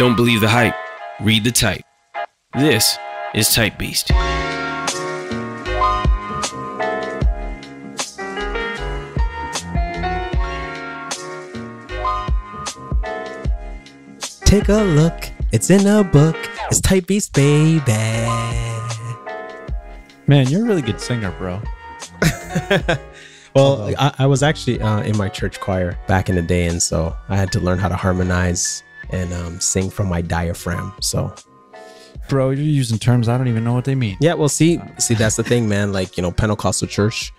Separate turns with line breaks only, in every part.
Don't believe the hype. Read the type. This is Type Beast.
Take a look. It's in a book. It's Type Beast, baby.
Man, you're a really good singer, bro.
Well, I, I was actually uh, in my church choir back in the day, and so I had to learn how to harmonize and um, sing from my diaphragm. So
Bro, you're using terms I don't even know what they mean.
yeah, well, see, see, that's the thing, man. Like you know, Pentecostal church,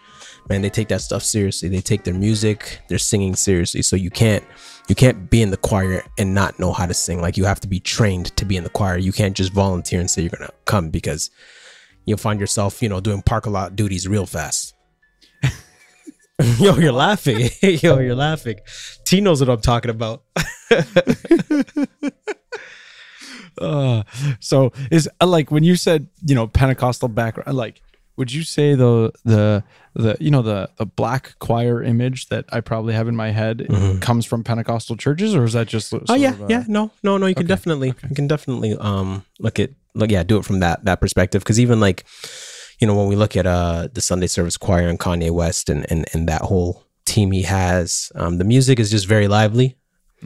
man, they take that stuff seriously. They take their music, their singing seriously. So you can't, you can't be in the choir and not know how to sing. Like you have to be trained to be in the choir. You can't just volunteer and say you're gonna come because you'll find yourself, you know, doing parking lot duties real fast. Yo, you're laughing. Yo, you're laughing. T knows what I'm talking about.
Uh, so is uh, like when you said you know Pentecostal background, like would you say the the the you know the the black choir image that I probably have in my head comes from Pentecostal churches, or is that just
Oh yeah, yeah. No, no, no. You can definitely, you can definitely um look at look yeah, do it from that that perspective. Because even like, you know, when we look at uh the Sunday service choir and Kanye West and and and that whole team he has, um, the music is just very lively.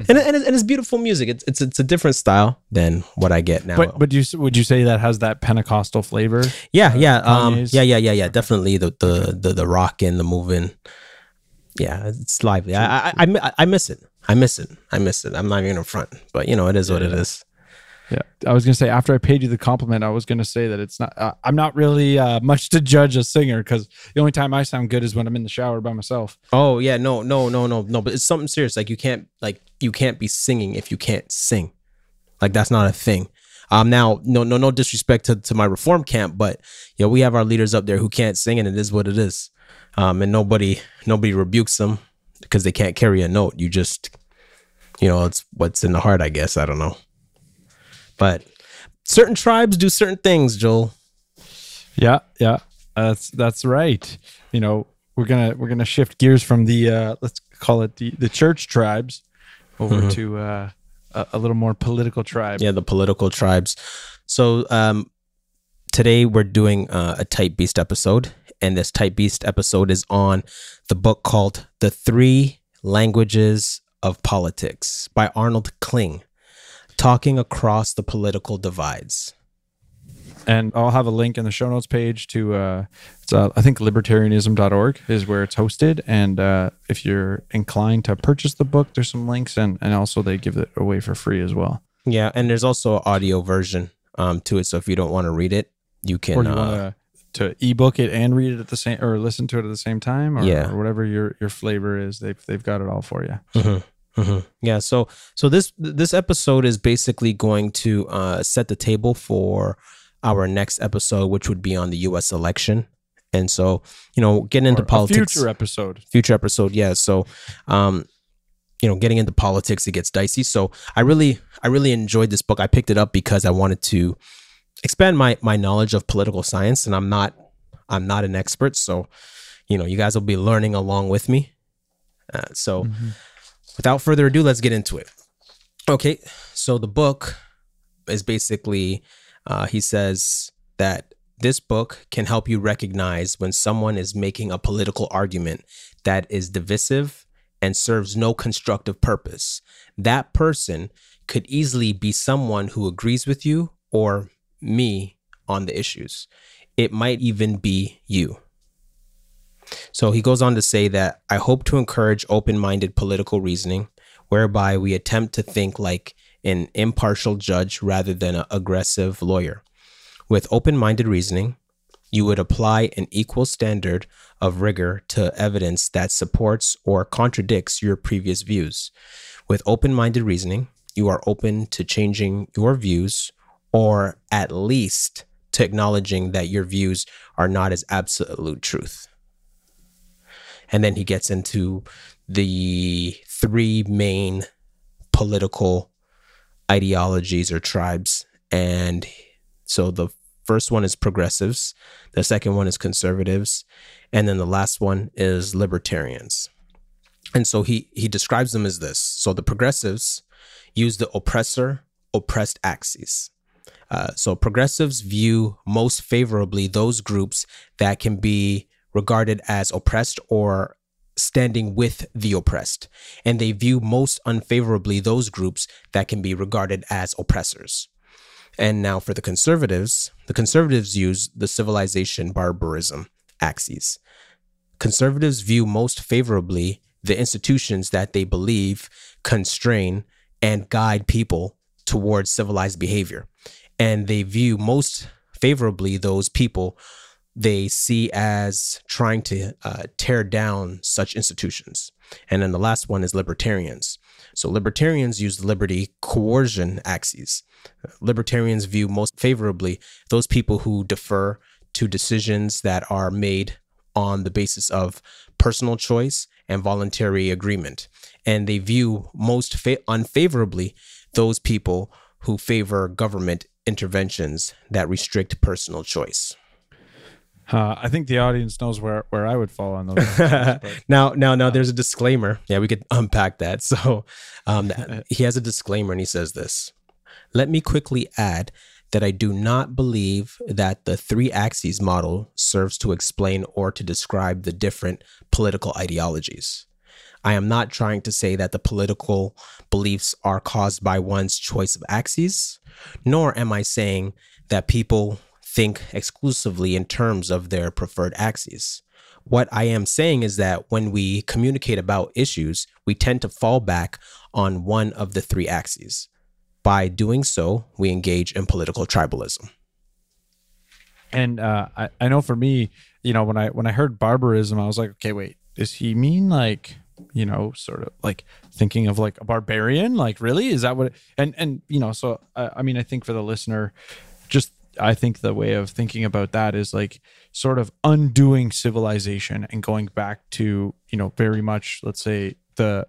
And, and, it's, and it's beautiful music. It's, it's it's a different style than what I get now.
But but you would you say that has that Pentecostal flavor?
yeah, yeah, um, yeah, yeah, yeah, yeah. Definitely the the the the rock and the moving. Yeah, it's lively. I I, I I miss it. I miss it. I miss it. I'm not even gonna front, but you know, it is what it is.
Yeah, I was gonna say after I paid you the compliment, I was gonna say that it's not. Uh, I'm not really uh, much to judge a singer because the only time I sound good is when I'm in the shower by myself.
Oh yeah, no, no, no, no, no. But it's something serious. Like you can't, like you can't be singing if you can't sing. Like that's not a thing. Um, now, no, no, no disrespect to, to my reform camp, but you know we have our leaders up there who can't sing, and it is what it is. Um, and nobody, nobody rebukes them because they can't carry a note. You just, you know, it's what's in the heart, I guess. I don't know, but certain tribes do certain things, Joel.
Yeah, yeah, that's that's right. You know, we're gonna we're gonna shift gears from the uh, let's call it the the church tribes over to uh, a, a little more political tribe.
Yeah, the political tribes. So um, today we're doing uh, a Type Beast episode, and this Type Beast episode is on the book called "The Three Languages of Politics" by Arnold Kling, talking across the political divides.
and I'll have a link in the show notes page to uh, it's uh, I think libertarianism.org is where it's hosted, and uh, if you're inclined to purchase the book, there's some links, and and also they give it away for free as well.
Yeah, and there's also an audio version um, to it. So if you don't want to read it, you can.
Or you
uh,
to ebook it and read it at the same, or listen to it at the same time, or,
Yeah.
or whatever your your flavor is. They've they've got it all for you.
Hmm Yeah. So so this this episode is basically going to uh, set the table for our next episode, which would be on the U.S. election. And so you know, getting into
Or
politics.
future episode.
future episode yeah so um you know getting into politics it gets dicey so i really i really enjoyed this book i picked it up because i wanted to expand my my knowledge of political science and i'm not i'm not an expert so you know you guys will be learning along with me uh, so without further ado let's get into it okay so the book is basically uh, he says that this book can help you recognize when someone is making a political argument that is divisive and serves no constructive purpose. That person could easily be someone who agrees with you or me on the issues. It might even be you. So he goes on to say that I hope to encourage open minded political reasoning, whereby we attempt to think like an impartial judge rather than an aggressive lawyer. With open minded reasoning, you would apply an equal standard of rigor to evidence that supports or contradicts your previous views. With open minded reasoning, you are open to changing your views or at least to acknowledging that your views are not as absolute truth. And then he gets into the three main political ideologies or tribes. And so the first one is progressives, the second one is conservatives, and then the last one is libertarians. And so he he describes them as this. So the progressives use the oppressor oppressed axis. Uh, so progressives view most favorably those groups that can be regarded as oppressed or standing with the oppressed, and they view most unfavorably those groups that can be regarded as oppressors. And now for the conservatives, the conservatives use the civilization barbarism axes. Conservatives view most favorably the institutions that they believe constrain and guide people towards civilized behavior. And they view most favorably those people they see as trying to uh, tear down such institutions. And then the last one is libertarians. So libertarians use the liberty coercion axes. Libertarians view most favorably those people who defer to decisions that are made on the basis of personal choice and voluntary agreement. And they view most fa- unfavorably those people who favor government interventions that restrict personal choice.
Uh, I think the audience knows where, where I would fall on those.
now, now, now, there's a disclaimer. Yeah, we could unpack that. So, um, he has a disclaimer, and he says this. Let me quickly add that I do not believe that the three axes model serves to explain or to describe the different political ideologies. I am not trying to say that the political beliefs are caused by one's choice of axes, nor am I saying that people think exclusively in terms of their preferred axes. What I am saying is that when we communicate about issues, we tend to fall back on one of the three axes. By doing so, we engage in political tribalism.
And uh, I, I know for me, you know, when I when I heard barbarism, I was like, okay, wait, does he mean like you know sort of like thinking of like a barbarian like really is that what it, and and you know so I, I mean i think for the listener just I think the way of thinking about that is like sort of undoing civilization and going back to, you know, very much, let's say the,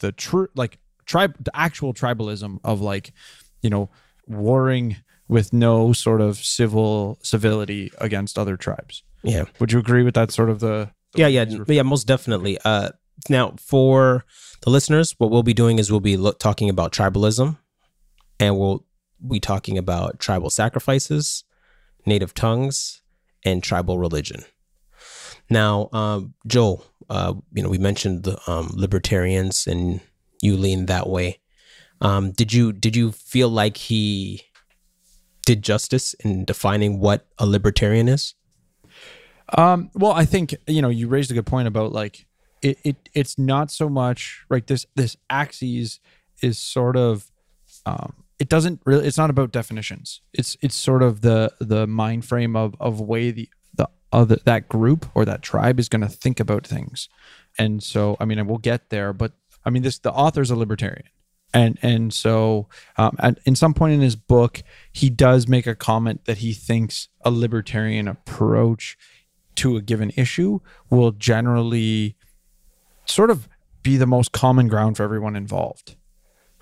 the true, like tribe, the actual tribalism of like, you know, warring with no sort of civil civility against other tribes.
Yeah.
Would you agree with that sort of the? the
yeah, yeah, yeah, most definitely. Uh, now for the listeners, what we'll be doing is we'll be lo- talking about tribalism and we'll we talking about tribal sacrifices, native tongues, and tribal religion. Now, um, Joel, uh, you know, we mentioned the um, libertarians, and you lean that way. Um, did you did you feel like he did justice in defining what a libertarian is?
Um, well, I think you know you raised a good point about like it, it it's not so much right. This this axis is sort of um, it doesn't really it's not about definitions. It's it's sort of the the mind frame of of way the the other that group or that tribe is going to think about things. And so i mean we'll get there but i mean this the author's a libertarian. And and so um, at, in some point in his book he does make a comment that he thinks a libertarian approach to a given issue will generally sort of be the most common ground for everyone involved.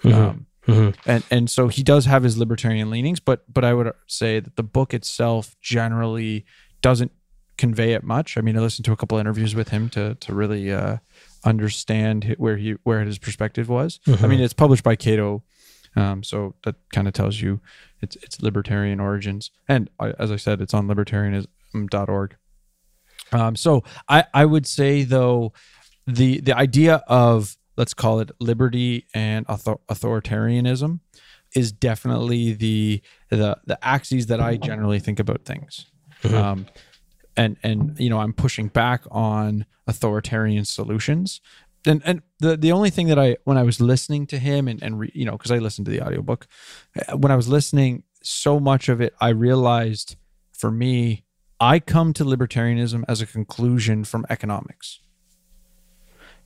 Mm-hmm. um, Mm-hmm. And and so he does have his libertarian leanings, but but I would say that the book itself generally doesn't convey it much. I mean, I listened to a couple interviews with him to to really uh, understand where he where his perspective was. Mm-hmm. I mean, it's published by Cato, um, so that kind of tells you it's it's libertarian origins. And I, as I said, it's on libertarianism.org. Um, so I I would say though the the idea of let's call it liberty and author- authoritarianism is definitely the the the axes that I generally think about things. Mm-hmm. Um, and and you know I'm pushing back on authoritarian solutions. And and the the only thing that I when I was listening to him and and re, you know because I listened to the audiobook uh, when I was listening so much of it I realized for me I come to libertarianism as a conclusion from economics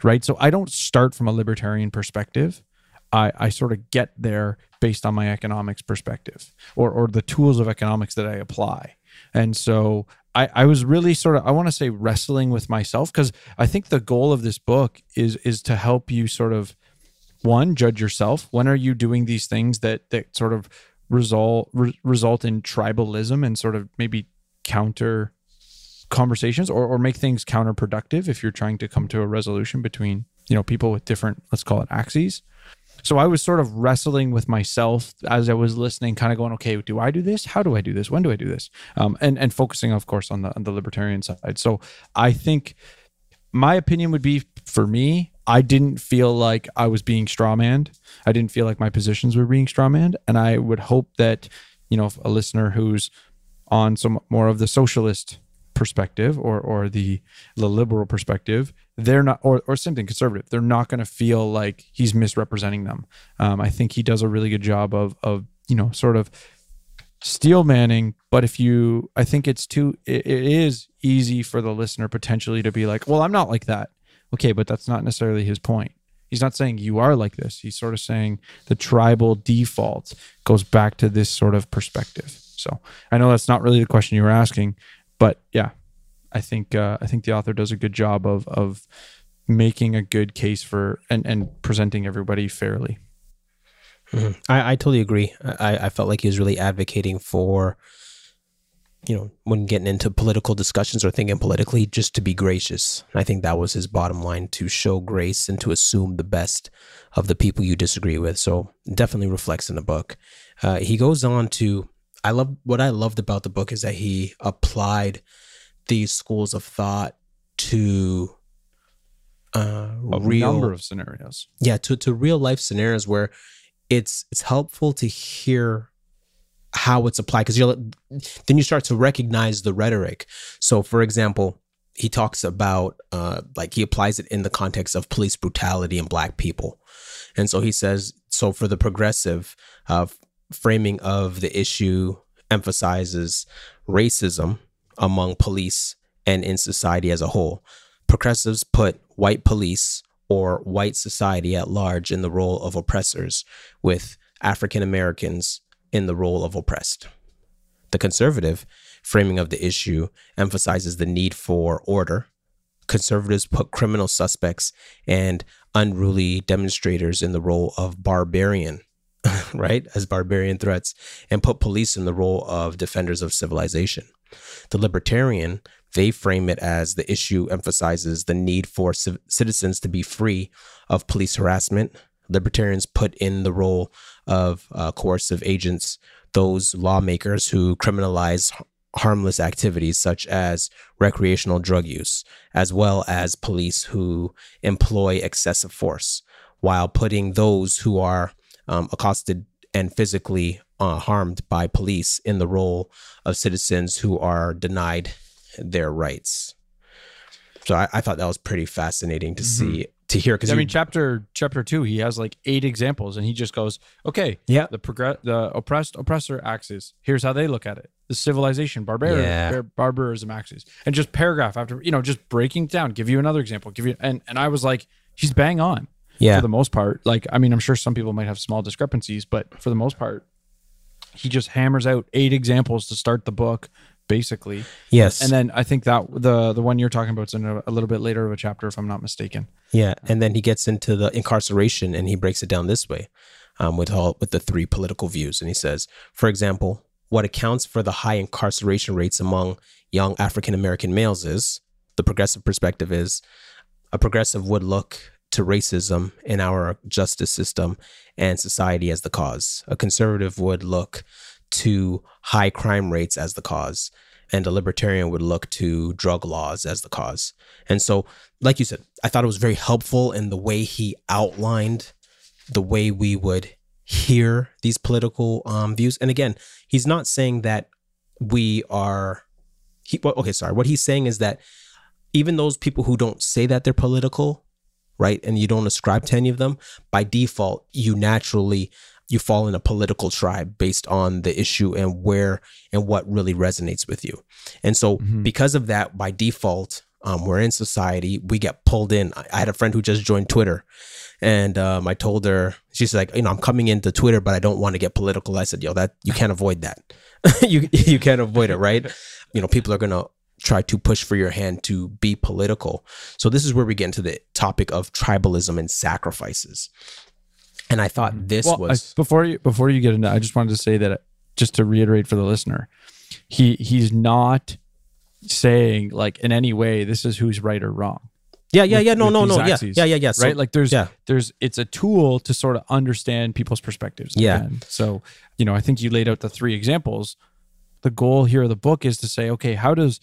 right? So I don't start from a libertarian perspective. I, I sort of get there based on my economics perspective or, or the tools of economics that I apply. And so I, I was really sort of I want to say wrestling with myself because I think the goal of this book is is to help you sort of one judge yourself. When are you doing these things that that sort of result re, result in tribalism and sort of maybe counter conversations or, or make things counterproductive if you're trying to come to a resolution between you know people with different let's call it axes so I was sort of wrestling with myself as I was listening, kind of going, okay, do I do this? How do I do this? When do I do this? Um, and and focusing, of course, on the on the libertarian side. So I think my opinion would be for me, I didn't feel like I was being strawmanned. I didn't feel like my positions were being strawmanned, and I would hope that you know a listener who's on some more of the socialist perspective or or the the liberal perspective they're not or or same thing conservative. They're not going to feel like he's misrepresenting them. Um, i think he does a really good job of of you know sort of steel manning but if you i think it's too it, it is easy for the listener potentially to be like well i'm not like that. Okay but that's not necessarily his point. He's not saying you are like this. He's sort of saying the tribal default goes back to this sort of perspective. So i know that's not really the question you were asking but yeah i think uh, i think the author does a good job of of making a good case for and and presenting everybody fairly
Mhm. I, I totally agree. I, I felt like he was really advocating for, you know, when getting into political discussions or thinking politically, just to be gracious. I think that was his bottom line to show grace and to assume the best of the people you disagree with. So definitely reflects in the book. Uh, he goes on to, I love what I loved about the book is that he applied these schools of thought to uh,
a
real
number of scenarios.
Yeah to, to real life scenarios where it's it's helpful to hear how it's applied because you'll then you start to recognize the rhetoric. So for example he talks about uh like he applies it in the context of police brutality and black people. And so he says so for the progressive uh framing of the issue emphasizes racism among police and in society as a whole progressives put white police or white society at large in the role of oppressors, with African Americans in the role of oppressed. The conservative framing of the issue emphasizes the need for order. Conservatives put criminal suspects and unruly demonstrators in the role of barbarian, right, as barbarian threats, and put police in the role of defenders of civilization. The libertarian they frame it as the issue emphasizes the need for civ- citizens to be free of police harassment. Libertarians put in the role of uh, coercive agents those lawmakers who criminalize harmless activities such as recreational drug use, as well as police who employ excessive force, while putting those who are um, accosted and physically uh, harmed by police in the role of citizens who are denied their rights. So I, I thought that was pretty fascinating to see to hear because
I mean, chapter chapter two, he has like eight examples, and he just goes, "Okay,
Yeah.
the progress, the oppressed oppressor axis. Here's how they look at it. The civilization, barbar-
Yeah.
bar- barbarism axis, and just paragraph after, you know, just breaking down. Give you another example. Give you, and and I was like, he's bang on
yeah
for the most part. Like, I mean, I'm sure some people might have small discrepancies, but for the most part, he just hammers out eight examples to start the book, basically.
yes
And then I think that the the one you're talking about is in a, a little bit later of a chapter, if I'm not mistaken.
Yeah, and then he gets into the incarceration and he breaks it down this way, um, with all with the three political views, and he says, for example, what accounts for the high incarceration rates among young African American males is the progressive perspective is a progressive would look to racism in our justice system and society as the cause. A conservative would look to high crime rates as the cause, and a libertarian would look to drug laws as the cause. And so, like you said, I thought it was very helpful in the way he outlined the way we would hear these political um, views. And again, he's not saying that we are. He, well, okay, sorry. What he's saying is that even those people who don't say that they're political, right, and you don't ascribe to any of them, by default, you naturally you fall in a political tribe based on the issue and where and what really resonates with you. And so, because of that, by default, um, we're in society. We get pulled in. I, I had a friend who just joined Twitter, and um, I told her she's like, you know, I'm coming into Twitter, but I don't want to get political. I said, yo, that you can't avoid that. you you can't avoid it, right? You know, people are gonna try to push for your hand to be political. So this is where we get into the topic of tribalism and sacrifices. And I thought mm-hmm. this
Well, I-
was
before you before you get into. I just wanted to say that just to reiterate for the listener, he he's not saying like in any way this is who's right or wrong.
Yeah, yeah,
with-
yeah. No, no, no. Yeah,
axes,
yeah, yeah, yeah. So-
right? Like there's
yeah.
there's it's a tool to sort of understand people's perspectives.
Yeah.
again. So, you know, I think you laid out the three examples. The goal here of the book is to say, okay, how does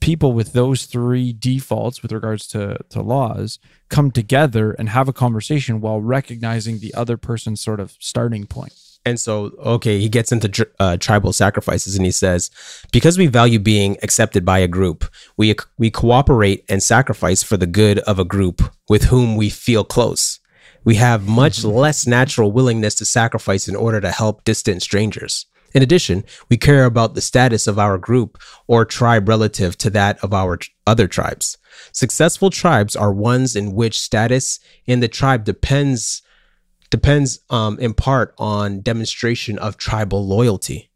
people with those three defaults with regards to to laws come together and have a conversation while recognizing the other person's sort of starting point?
And so, okay, he gets into uh, tribal sacrifices, and he says, because we value being accepted by a group, we we cooperate and sacrifice for the good of a group with whom we feel close. We have much less natural willingness to sacrifice in order to help distant strangers. In addition, we care about the status of our group or tribe relative to that of our other tribes. Successful tribes are ones in which status in the tribe depends depends um, in part on demonstration of tribal loyalty.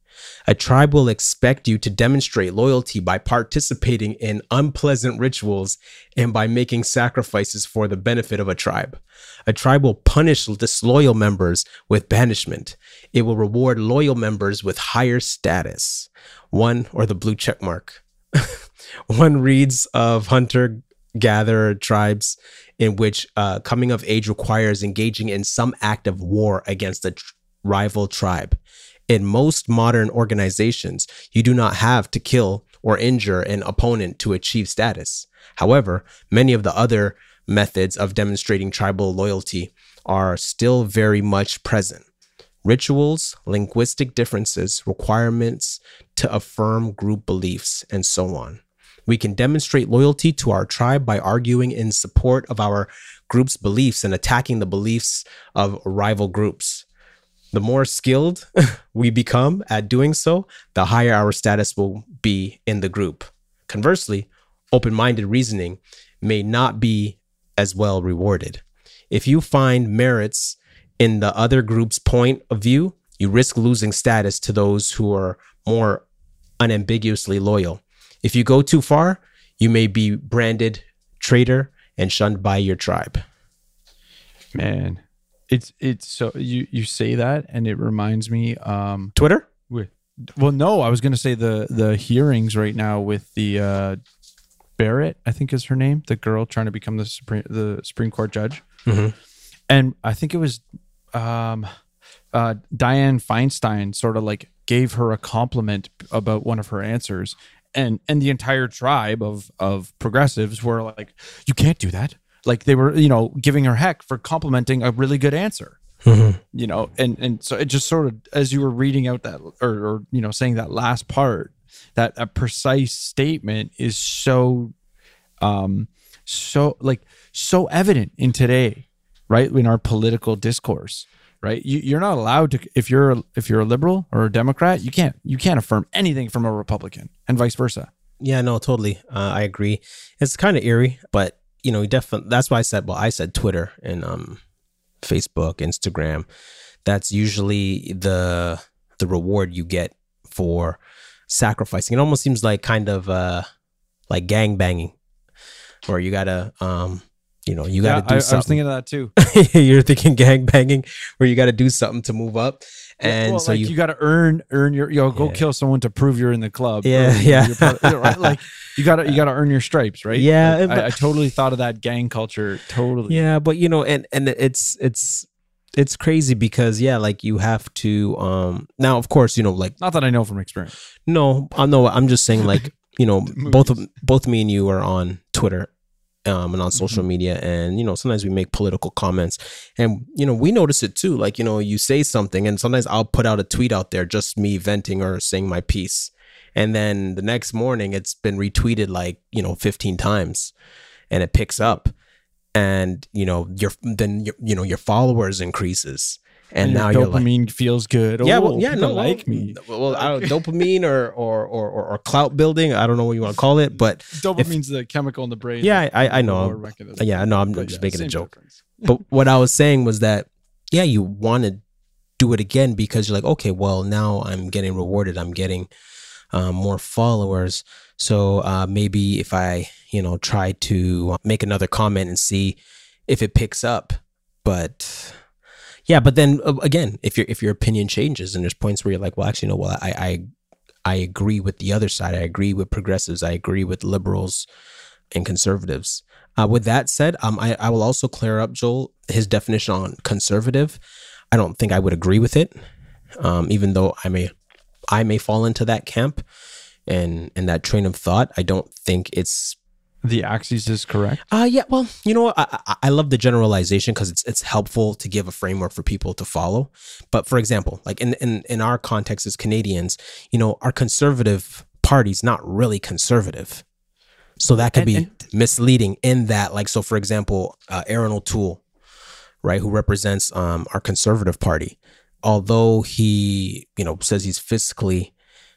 A tribe will expect you to demonstrate loyalty by participating in unpleasant rituals and by making sacrifices for the benefit of a tribe. A tribe will punish disloyal members with banishment. It will reward loyal members with higher status. One or the blue check mark. One reads of hunter gatherer tribes in which uh, coming of age requires engaging in some act of war against a tr- rival tribe. In most modern organizations, you do not have to kill or injure an opponent to achieve status. However, many of the other methods of demonstrating tribal loyalty are still very much present. Rituals, linguistic differences, requirements to affirm group beliefs, and so on. We can demonstrate loyalty to our tribe by arguing in support of our group's beliefs and attacking the beliefs of rival groups. The more skilled we become at doing so, the higher our status will be in the group. Conversely, open minded reasoning may not be as well rewarded. If you find merits in the other group's point of view, you risk losing status to those who are more unambiguously loyal. If you go too far, you may be branded traitor and shunned by your tribe.
Man, it's it's so you you say that and it reminds me um
Twitter?
with well no i was going to say the the hearings right now with the uh barrett i think is her name the girl trying to become the supreme the supreme court judge
Mhm.
and i think it was um uh dianne feinstein sort of like gave her a compliment about one of her answers and and the entire tribe of of progressives were like you can't do that like they were you know giving her heck for complimenting a really good answer you know and and so it just sort of as you were reading out that or, or you know saying that last part that a precise statement is so um so like so evident in today right in our political discourse right you, you're not allowed to if you're a, if you're a liberal or a democrat you can't you can't affirm anything from a republican and vice versa
Yeah, no, totally. Uh, I agree. It's kind of eerie, but you know, definitely. That's why I said. Well, I said Twitter and um, Facebook, Instagram. That's usually the the reward you get for sacrificing. It almost seems like kind of uh, like gang banging, where you gotta um, you know, you gotta
I,
do
I was thinking of that too
You're thinking gang banging, where you gotta do something to move up, and
well,
so
like
you
you, got to earn earn your you know, go
Yeah.
kill someone to prove you're in the club.
Yeah, yeah.
part- right? Like you got to you got to earn your stripes, right?
Yeah,
Like,
but-
I, I totally thought of that gang culture. Totally.
Yeah, but you know, and and it's it's it's crazy because yeah, like you have to um now of course, you know, like
Not that I know from experience.
no, I know I'm just saying like, you know, both of both me and you are on Twitter um and on social media and you know, sometimes we make political comments and you know, we notice it too. Like, you know, you say something and sometimes I'll put out a tweet out there just me venting or saying my piece. And then the next morning it's been retweeted like, you know, 15 times and it picks up and you know your then your, you know your followers increases and,
And,
now
your
you're like
dopamine feels good.
yeah,
Oh,
well, yeah, no,
like me.
Well, I don't, dopamine or, or or or clout building. I don't know what you want to call it, but
Dopamine's the chemical in the brain.
yeah, I I know. Yeah, no, I'm
But
just
yeah,
making a joke. But what I was saying was that yeah, you want to do it again because you're like, okay, well, now I'm getting rewarded. I'm getting um, more followers. So uh, maybe if I, you know, try to make another comment and see if it picks up, but yeah, but then uh, again, if your if your opinion changes and there's points where you're like, well, actually, no, well, I I I agree with the other side. I agree with progressives. I agree with liberals. and conservatives. Uh, with that said, um, I, I will also clear up Joel his definition on conservative. I don't think I would agree with it, um, even though I may I may fall into that camp and and that train of thought. I don't think it's
The axis is correct.
uh yeah, well, you know? I I, I love the generalization because it's it's helpful to give a framework for people to follow. But for example, like in in in our context as Canadians, you know, our conservative party's not really conservative. So that could
And-
be
and-
misleading in that like so for example, uh, Erin O'Toole, right, who represents um our conservative party, although he, you know, says he's fiscally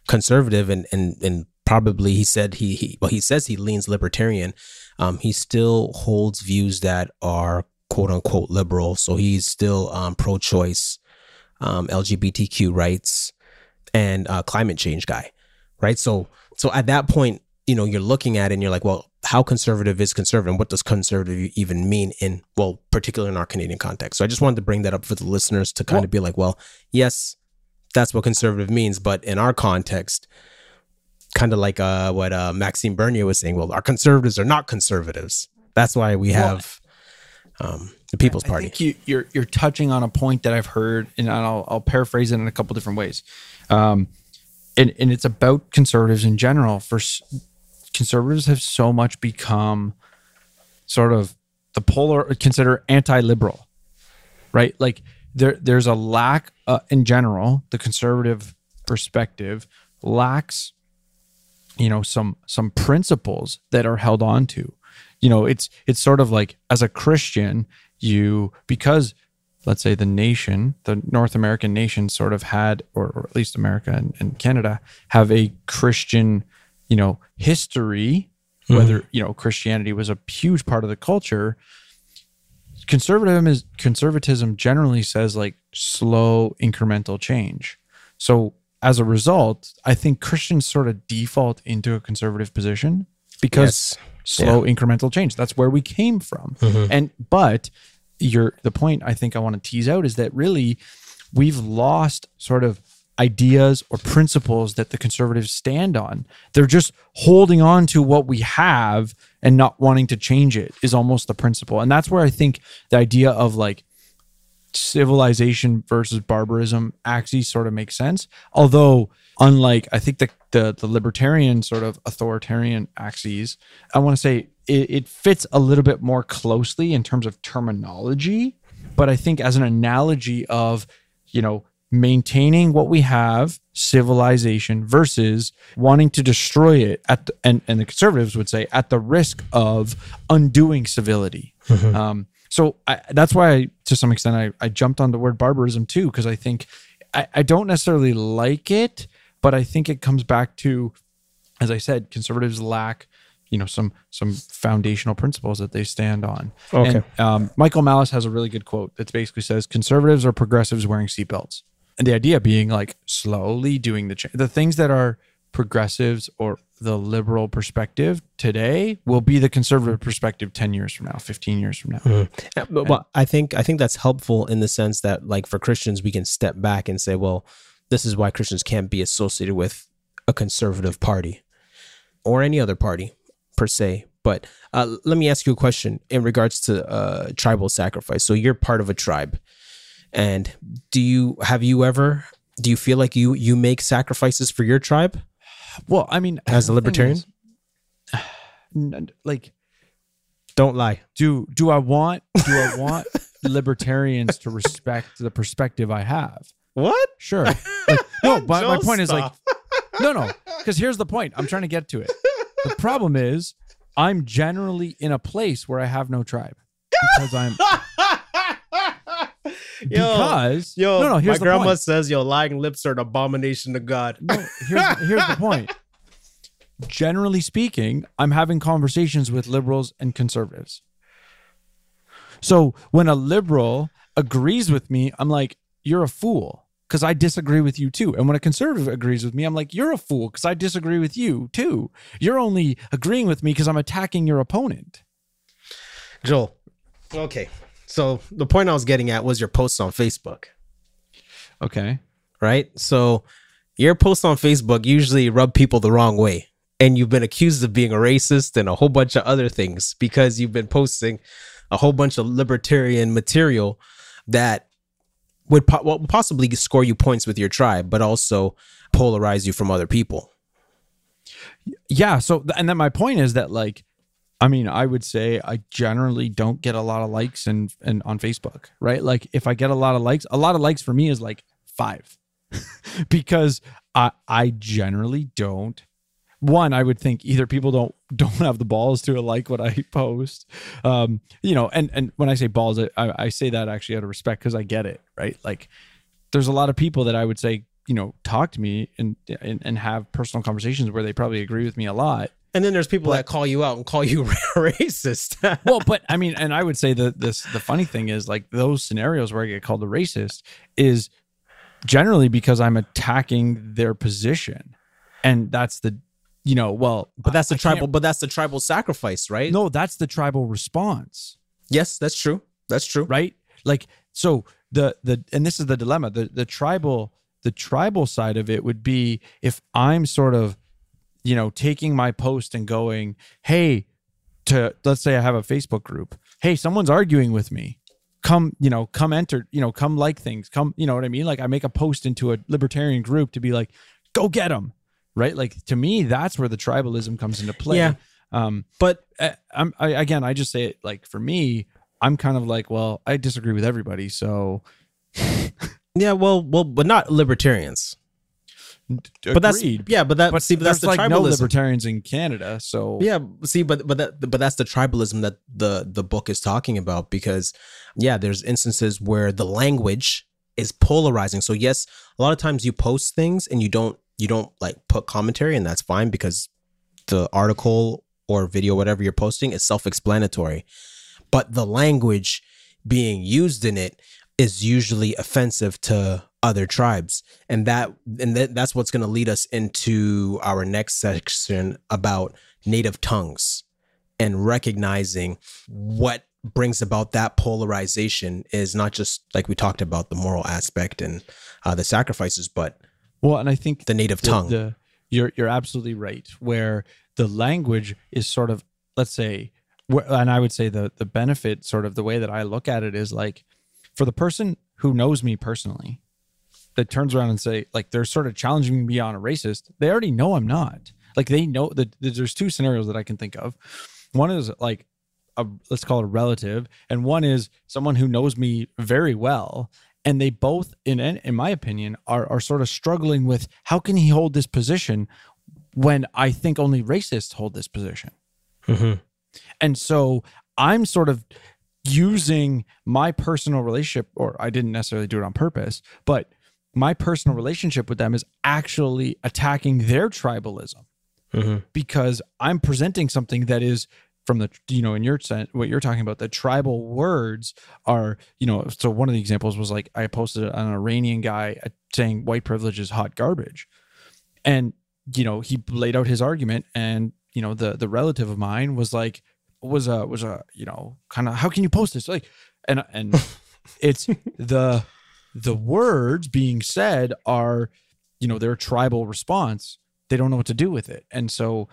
conservative and and and probably he said he, he well he says he leans libertarian. Um he still holds views that are quote unquote liberal. So he's still um pro-choice um lgbtq rights and uh climate change guy right? So so at that point you know you're looking at it and you're like well how conservative is conservative and what does conservative even mean in well particularly in our canadian context? So i just wanted to bring that up for the listeners to kind
Well-
of be like well yes that's what conservative means. But in our context, kind of like uh, what uh, Maxime Bernier was saying, well, our conservatives are not conservatives. That's why we have um, the People's
I
Party.
think you, you're you're touching on a point that I've heard, and I'll, I'll paraphrase it in a couple different ways. Um, and and it's about conservatives in general. For conservatives have so much become sort of the polar consider anti-liberal, right? Like there there's a lack uh, in general. The conservative perspective lacks you know some some principles that are held on to. You know it's it's sort of like as a christian you because let's say the nation the north american nation sort of had or, or at least america and, and canada have a christian you know history mm-hmm. whether you know christianity was a huge part of the culture conservatism is conservatism generally says like slow incremental change. So as a result i think christians sort of default into a conservative position because
Yes.
slow incremental change. That's where we came from. Mm-hmm. And but your the point i think i want to tease out is that really we've lost sort of ideas or principles that the conservatives stand on. They're just holding on to what we have and not wanting to change it is almost the principle. And that's where i think the idea of like civilization versus barbarism axis sort of makes sense. Although, unlike I think the the, the libertarian sort of authoritarian axes, I want to say it, it fits a little bit more closely in terms of terminology. But I think as an analogy of, you know, maintaining what we have, civilization versus wanting to destroy it at the, and, and the conservatives would say at the risk of undoing civility. Um, so I, that's why, I, to some extent, I, I jumped on the word barbarism too, because I think I, I don't necessarily like it, but I think it comes back to, as I said, conservatives lack, you know, some some foundational principles that they stand on.
Okay.
And, um, Michael Malice has a really good quote that basically says, "Conservatives are progressives wearing seatbelts," and the idea being like slowly doing the change. The things that are progressives or the liberal perspective today will be the conservative perspective 10 years from now 15 years from now
Yeah, but, but I think I think that's helpful in the sense that like for Christians we can step back and say, well, this is why Christians can't be associated with a conservative party or any other party per se. But uh, let me ask you a question in regards to uh, tribal sacrifice. So you're part of a tribe, and do you have you ever do you feel like you you make sacrifices for your tribe
well i mean
as a libertarian?
is, like
Don't lie.
do do i want do i want libertarians to respect the perspective i have
What?
sure like, no but my
Joel,
point is like no no because here's the point i'm trying to get to it the problem is i'm generally in a place where i have no tribe because i'm because
Yo,
no no here's
my
the
grandma
point.
says your lying lips are an abomination to God.
No, here's here's the point. Generally speaking, I'm having conversations with liberals and conservatives. So when a liberal agrees with me, I'm like, "You're a fool," because I disagree with you too. And when a conservative agrees with me, I'm like, "You're a fool," because I disagree with you too. You're only agreeing with me because I'm attacking your opponent.
Joel. Okay. So the point I was getting at was your posts on Facebook,
Okay.
right? So your posts on Facebook usually rub people the wrong way. and you've been accused of being a racist and a whole bunch of other things because you've been posting a whole bunch of libertarian material that would po- well, possibly score you points with your tribe, but also polarize you from other people.
Yeah. So, and then my point is that, like, I mean, I would say I generally don't get a lot of likes and and on Facebook, right? Like, if I get a lot of likes, a lot of likes for me is like five, because I I generally don't. One, I would think either people don't don't have the balls to like what I post, um, you know, and and when I say balls, I, I say that actually out of respect because I get it, right? Like, there's a lot of people that I would say you know talk to me and, and and have personal conversations where they probably agree with me a lot
And then there's people that call you out and call you racist.
well but i mean and i would say that this the funny thing is like those scenarios where i get called a racist is generally because i'm attacking their position and that's the you know well
but that's the
I
tribal. But that's the tribal sacrifice, right?
no that's the tribal response
Yes, that's true. That's true.
right like so the the and this is the dilemma the the tribal the tribal side of it would be if i'm sort of you know taking my post and going hey to let's say i have a facebook group hey someone's arguing with me come you know come enter you know come like things come you know what i mean like i make a post into a libertarian group to be like go get them right like to me that's where the tribalism comes into play
Yeah.
um
But
uh, I'm I, again. I just say it like for me, I'm kind of like, well, I disagree with everybody, so
yeah, well, well, but not libertarians. But that's yeah, but that
But
see, but that's the
like no
tribalism.
libertarians in Canada, so
Yeah, see, but but that but that's the tribalism that the the book is talking about because yeah, there's instances where the language is polarizing. So yes, a lot of times you post things and you don't you don't like put commentary and that's fine because the article or video whatever you're posting is self-explanatory. But the language being used in it is usually offensive to other tribes and that and that, that's what's going to lead us into our next section about native tongues and recognizing what brings about that polarization is not just like we talked about the moral aspect and uh, the sacrifices but
well, and I think
the native
the-
tongue
the- you're you're absolutely right. Where the language is sort of, let's say, and I would say the the benefit, sort of the way that I look at it is like, for the person who knows me personally, that turns around and say like they're sort of challenging me on a racist. They already know I'm not. Like they know that there's two scenarios that I can think of. One is like a let's call it a relative, and one is someone who knows me very well. And they both, in in my opinion, are are sort of struggling with how can he hold this position when I think only racists hold this position.
Mhm.
And so I'm sort of using my personal relationship, or I didn't necessarily do it on purpose, but my personal relationship with them is actually attacking their tribalism
Mhm.
because I'm presenting something that is from the you know in your sense what you're talking about the tribal words are you know so one of the examples was like I posted an Iranian guy uh, saying white privilege is hot garbage and you know he laid out his argument and you know the the relative of mine was like was a was a you know kind of how can you post this? Like and and it's the the words being said are you know their tribal response. They don't know what to do with it. And so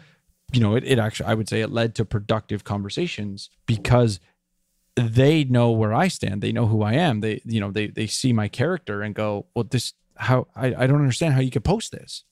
you know it, it actually i would say it led to productive conversations because they know where i stand. They know who i am. They you know they they see my character and go well this how i, I don't understand how you could post this.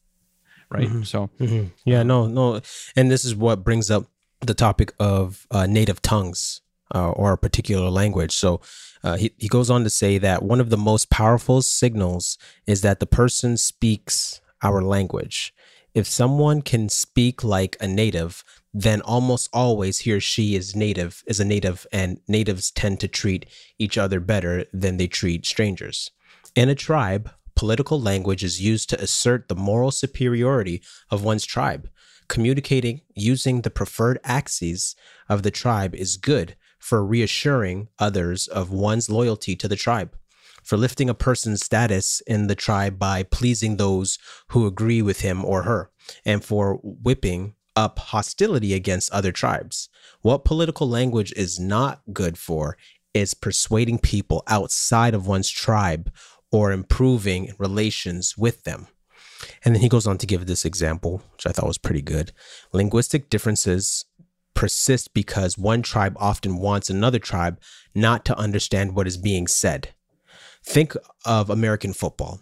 Right? So
Mhm. Yeah, no, no, and this is what brings up the topic of uh, native tongues uh, or a particular language. So uh, he he goes on to say that one of the most powerful signals is that the person speaks our language. If someone can speak like a native, then almost always he or she is native is a native, and natives tend to treat each other better than they treat strangers. In a tribe, political language is used to assert the moral superiority of one's tribe. Communicating using the preferred axes of the tribe is good for reassuring others of one's loyalty to the tribe, for lifting a person's status in the tribe by pleasing those who agree with him or her, and for whipping up hostility against other tribes. What political language is not good for is persuading people outside of one's tribe or improving relations with them. And then he goes on to give this example, which I thought was pretty good. Linguistic differences persist because one tribe often wants another tribe not to understand what is being said. Think of American football,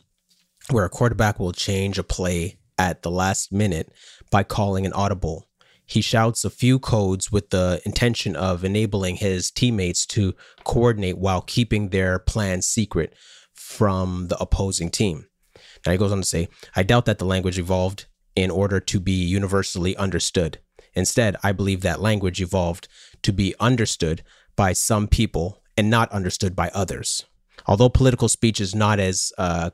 where a quarterback will change a play at the last minute by calling an audible. He shouts a few codes with the intention of enabling his teammates to coordinate while keeping their plans secret from the opposing team. Now he goes on to say, I doubt that the language evolved in order to be universally understood. Instead, I believe that language evolved to be understood by some people and not understood by others. Although political speech is not as uh,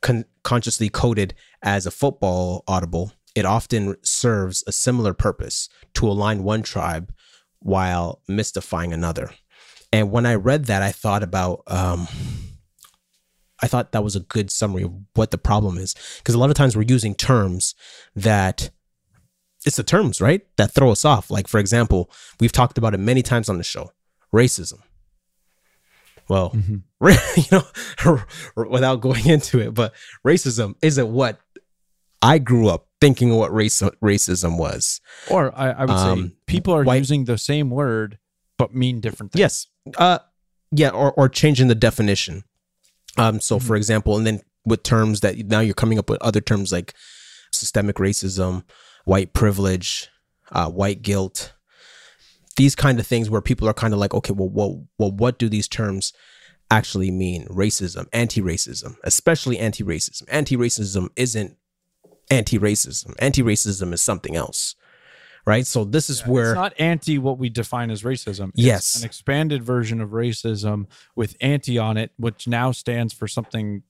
con- consciously coded as a football audible, it often serves a similar purpose to align one tribe while mystifying another. And when I read that, I thought about um, I thought that was a good summary of what the problem is. Because a lot of times we're using terms that it's the terms, right? That throw us off. Like, for example, we've talked about it many times on the show racism. Well, mm-hmm. you know, without going into it, but racism isn't what I grew up thinking of what race, racism was.
Or I, I would um, say people are white, using the same word but mean different things.
Yes. Uh, yeah, or, or changing the definition. Um, so, mm-hmm. for example, and then with terms that now you're coming up with other terms like systemic racism, white privilege, uh, white guilt, these kind of things where people are kind of like, okay, well, well, well, what do these terms actually mean? Racism, anti-racism, especially anti-racism. Anti-racism isn't anti-racism. Anti-racism is something else right? So this is yeah, where
it's not anti what we define as racism. It's
yes,
an expanded version of racism with anti on it, which now stands for something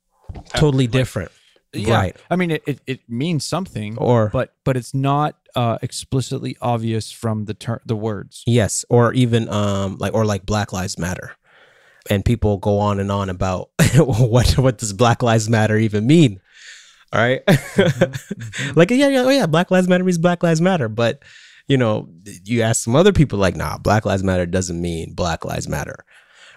totally like, different. Yeah. Right.
I mean, it, it, it, means something,
or
but but it's not uh, explicitly obvious from the ter- the words.
Yes, or even um like or like Black Lives Matter, and people go on and on about what what does Black Lives Matter even mean? All right? mm-hmm. like yeah yeah oh yeah Black Lives Matter means Black Lives Matter, but you know, you ask some other people like, nah, Black Lives Matter doesn't mean Black Lives Matter.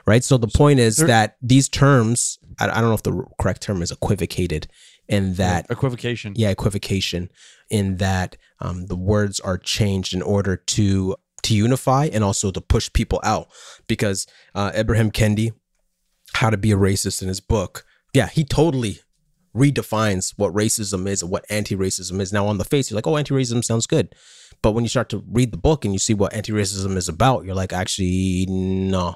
Right. So the point is that these terms, I, I, don't know if the correct term is equivocated in that
equivocation.
Yeah, equivocation in that um, the words are changed in order to to unify and also to push people out. Because uh, Ibram Kendi, How to Be a Racist in his book, yeah, he totally redefines what racism is and what anti-racism is. Now on the face, you're like, oh, anti-racism sounds good. But when you start to read the book and you see what anti-racism is about, you're like, actually, no,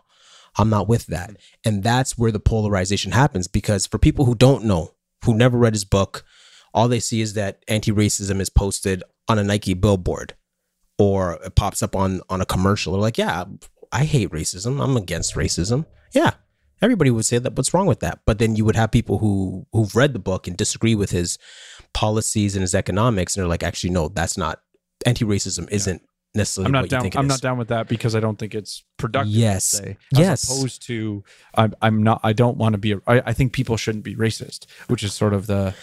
I'm not with that. And that's where the polarization happens because for people who don't know, who never read his book, all they see is that anti-racism is posted on a Nike billboard or it pops up on on a commercial. They're like, yeah, I hate racism. I'm against racism. Yeah. Everybody would say that. What's wrong with that? But then you would have people who who've read the book and disagree with his policies and his economics, and they're like, actually, no, that's not anti-racism isn't necessarily
I'm not down. I'm not down with that because I don't think it's productive.
Yes,
say,
yes.
Opposed to, I'm, I'm not. I don't want to be. A, I, I think people shouldn't be racist, which is sort of the,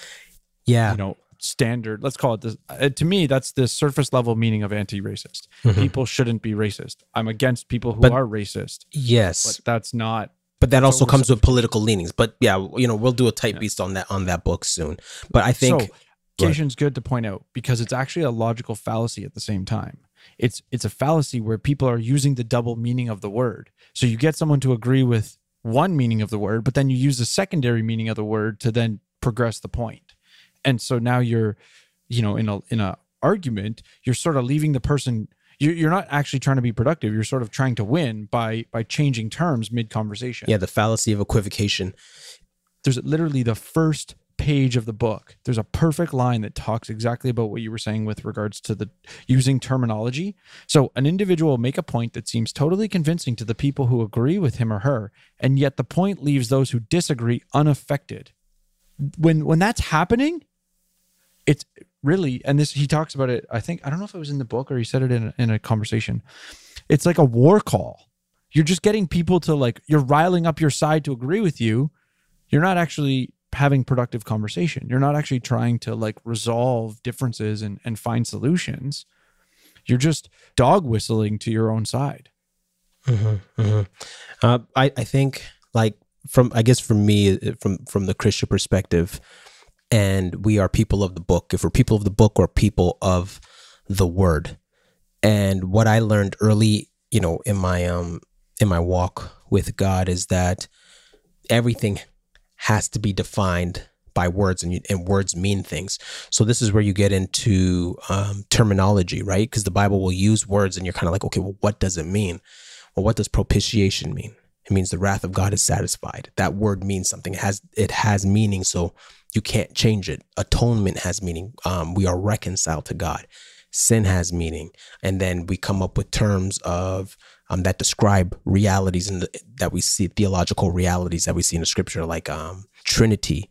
yeah,
you know, standard. Let's call it this. Uh, to me, that's the surface level meaning of anti-racist. Mm-hmm. People shouldn't be racist. I'm against people who but, are racist.
Yes,
but that's not.
But that also comes with political leanings. But yeah, you know, we'll do a type yeah. beast on that on that book soon. But I think. So,
is good to point out because it's actually a logical fallacy at the same time. It's it's a fallacy where people are using the double meaning of the word. So you get someone to agree with one meaning of the word, but then you use the secondary meaning of the word to then progress the point. And so now you're, you know, in a in a argument, you're sort of leaving the person you're, you're not actually trying to be productive. You're sort of trying to win by by changing terms mid conversation.
Yeah, the fallacy of equivocation.
There's literally the first page of the book, there's a perfect line that talks exactly about what you were saying with regards to the using terminology. So, an individual will make a point that seems totally convincing to the people who agree with him or her, and yet the point leaves those who disagree unaffected. When when that's happening, it's really and this he talks about it. I think I don't know if it was in the book or he said it in in a conversation. It's like a war call. You're just getting people to like you're riling up your side to agree with you. You're not actually having productive conversation. You're not actually trying to like resolve differences and, and find solutions. You're just dog whistling to your own side.
Mm-hmm, mm-hmm. Uh, I, I think like from, I guess from me, from, from the Christian perspective, and we are people of the book. If we're people of the book, we're people of the word. And what I learned early, you know, in my um in my walk with God is that everything has to be defined by words and, and words mean things. So this is where you get into um, terminology, right? Because the Bible will use words and you're kind of like, okay, well, what does it mean? Well, what does propitiation mean? It means the wrath of God is satisfied. That word means something. It has it has meaning, so you can't change it. Atonement has meaning. Um, we are reconciled to God. Sin has meaning, and then we come up with terms of um, that describe realities and that we see theological realities that we see in the scripture, like um, Trinity.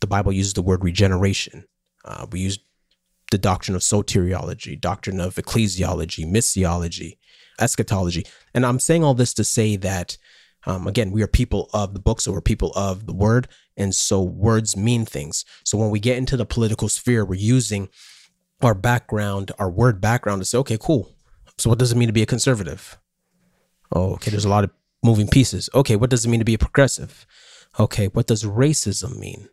The Bible uses the word regeneration. Uh, we use the doctrine of soteriology, doctrine of ecclesiology, missiology, eschatology. And I'm saying all this to say that, um, again, we are people of the book, so we're people of the word. And so words mean things. So when we get into the political sphere, we're using our background, our word background to say, okay, cool. So what does it mean to be a conservative? Oh, okay, there's a lot of moving pieces. Okay, what does it mean to be a progressive? Okay, what does racism mean?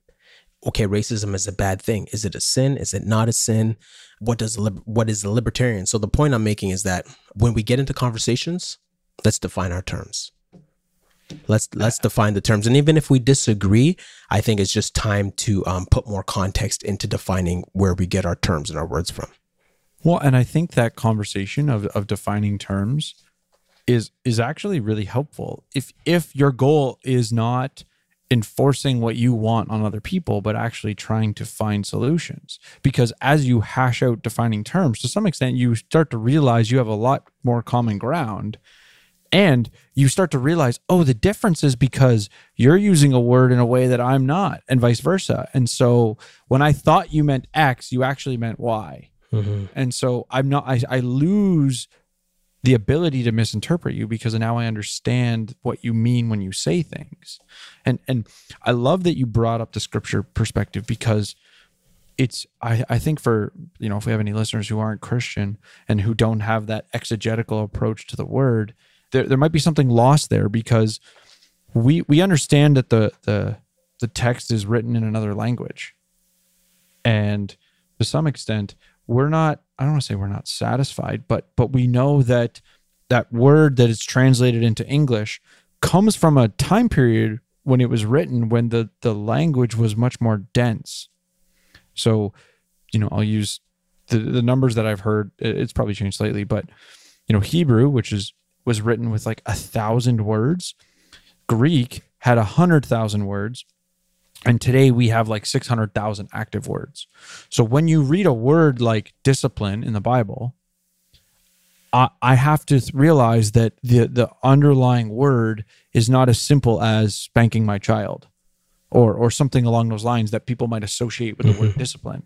Okay, racism is a bad thing. Is it a sin? Is it not a sin? What does what is the libertarian? So the point I'm making is that when we get into conversations, let's define our terms. Let's let's define the terms, and even if we disagree, I think it's just time to um, put more context into defining where we get our terms and our words from.
Well, and I think that conversation of of defining terms is is actually really helpful. If if your goal is not enforcing what you want on other people, but actually trying to find solutions. Because as you hash out defining terms, to some extent, you start to realize you have a lot more common ground and you start to realize, oh, the difference is because you're using a word in a way that I'm not, and vice versa. And so when I thought you meant X, you actually meant Y. Mm-hmm. And so I'm not, I, I lose the ability to misinterpret you because now I understand what you mean when you say things. And and I love that you brought up the scripture perspective because it's I, I think for you know if we have any listeners who aren't Christian and who don't have that exegetical approach to the word, there there might be something lost there because we we understand that the the the text is written in another language. And to some extent, we're not I don't want to say we're not satisfied, but but we know that that word that is translated into English comes from a time period when it was written when the the language was much more dense. So, you know, I'll use the the numbers that I've heard. It's probably changed slightly, but you know, Hebrew, which is was written with like a thousand words. Greek had a hundred thousand words. And today we have like 600,000 active words. So when you read a word like discipline in the Bible, I, I have to realize that the, the underlying word is not as simple as spanking my child or, or something along those lines that people might associate with the word mm-hmm. discipline.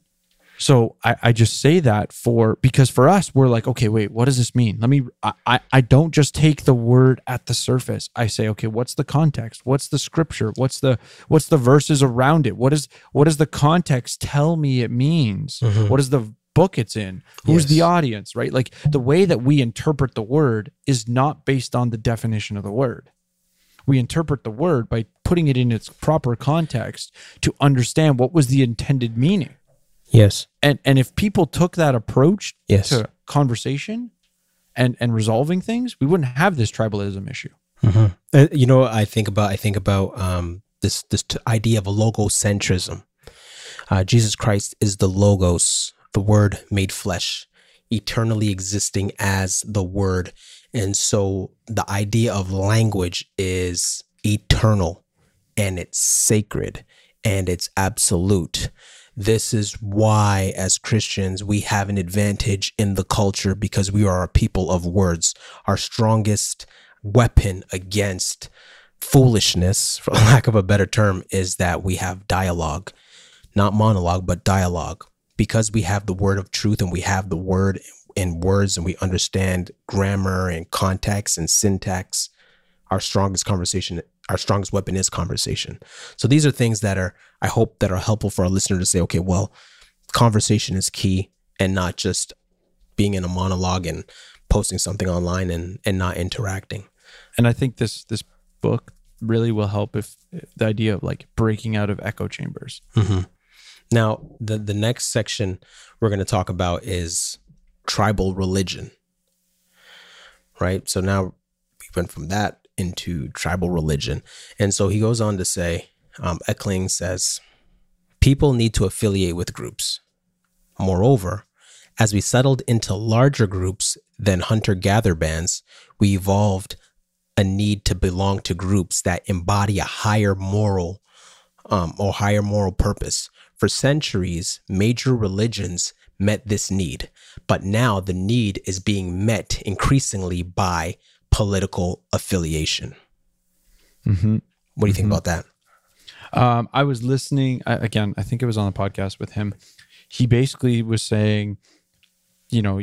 So I, I just say that for because for us we're like okay wait what does this mean? Let me I, I don't just take the word at the surface. I say okay what's the context? What's the scripture? What's the what's the verses around it? What is what does the context tell me it means? Mm-hmm. what is the book it's in? Who's yes. the audience right? Like the way that we interpret the word is not based on the definition of the word. We interpret the word by putting it in its proper context to understand what was the intended meaning
Yes.
And and if people took that approach
yes.
to conversation and and resolving things, we wouldn't have this tribalism issue.
Mm-hmm. Uh, you know, I think about I think about um, this this t- idea of a logocentrism. Uh, Jesus Christ is the logos, the Word made flesh, eternally existing as the Word, and so the idea of language is eternal, and it's sacred, and it's absolute this is why, as Christians, we have an advantage in the culture because we are a people of words. Our strongest weapon against foolishness, for lack of a better term, is that we have dialogue, not monologue, but dialogue. Because we have the word of truth and we have the word in words and we understand grammar and context and syntax, our strongest conversation our strongest weapon is conversation. So these are things that are I hope that are helpful for our listener to say, okay, well, conversation is key and not just being in a monologue and posting something online and and not interacting.
And I think this this book really will help if, the idea of like breaking out of echo chambers. Mm-hmm.
Now, the the next section we're going to talk about is tribal religion. Right? So now we went from that into tribal religion. And so he goes on to say, um, Kling says, people need to affiliate with groups. Moreover, as we settled into larger groups than hunter gatherer bands, we evolved a need to belong to groups that embody a higher moral um, or higher moral purpose. For centuries, major religions met this need, but now the need is being met increasingly by political affiliation.
Mm-hmm.
What do you think about that?
Um, I was listening I, again. I think it was on the podcast with him. He basically was saying, you know,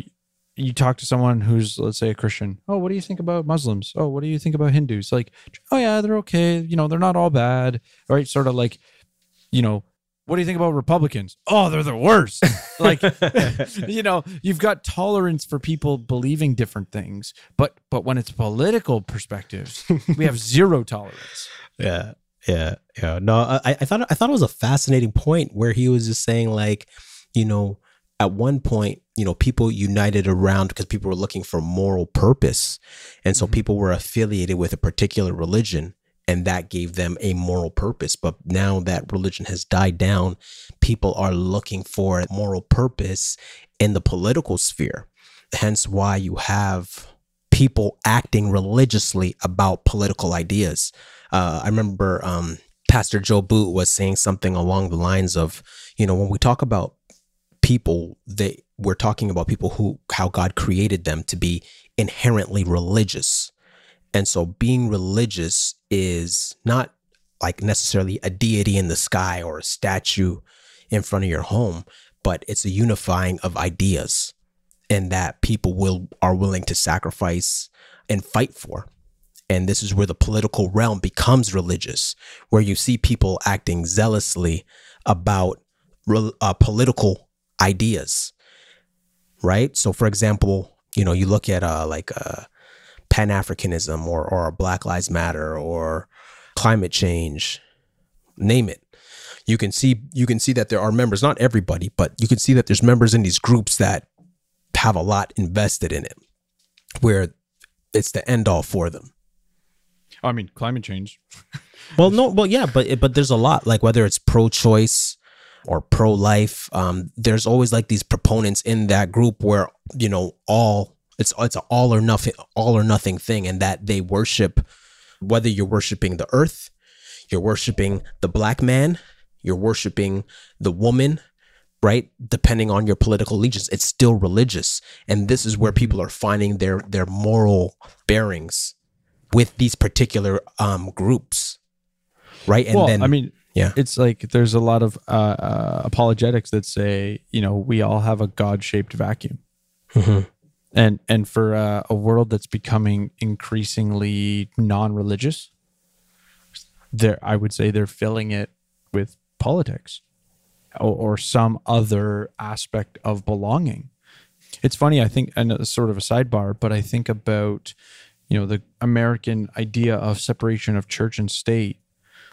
you talk to someone who's let's say a Christian. Oh, what do you think about Muslims? Oh, what do you think about Hindus? Like, oh yeah, they're okay. You know, they're not all bad, right? Sort of like, you know, what do you think about Republicans? Oh, they're the worst. like, you know, you've got tolerance for people believing different things, but but when it's political perspectives, we have zero tolerance.
Yeah, yeah, yeah. No, I, I thought I thought it was a fascinating point where he was just saying like, you know, at one point, you know, people united around because people were looking for moral purpose, and so mm-hmm. people were affiliated with a particular religion, and that gave them a moral purpose. But now that religion has died down, people are looking for a moral purpose in the political sphere. Hence, why you have people acting religiously about political ideas. Uh, I remember um, Pastor Joe Boot was saying something along the lines of, you know, when we talk about people, they we're talking about people who how God created them to be inherently religious. And so being religious is not like necessarily a deity in the sky or a statue in front of your home, but it's a unifying of ideas and that people will are willing to sacrifice and fight for. And this is where the political realm becomes religious, where you see people acting zealously about uh, political ideas, right? So, for example, you know, you look at uh, like uh, Pan Africanism or or Black Lives Matter or climate change, name it. You can see you can see that there are members, not everybody, but you can see that there's members in these groups that have a lot invested in it, where it's the end all for them.
I mean, climate change.
well, no, well, yeah, but but there's a lot like whether it's pro-choice or pro-life. Um, there's always like these proponents in that group where you know all it's it's an all or nothing all or nothing thing, and that they worship whether you're worshiping the earth, you're worshiping the black man, you're worshiping the woman, right? Depending on your political allegiance, it's still religious, and this is where people are finding their their moral bearings with these particular um, groups, right?
And well, then, I mean, yeah, it's like there's a lot of uh, uh, apologetics that say, you know, we all have a God-shaped vacuum, mm-hmm. And and for uh, a world that's becoming increasingly non-religious, there, I would say they're filling it with politics or, or some other aspect of belonging. It's funny, I think, and it's sort of a sidebar, but I think about you know the American idea of separation of church and state,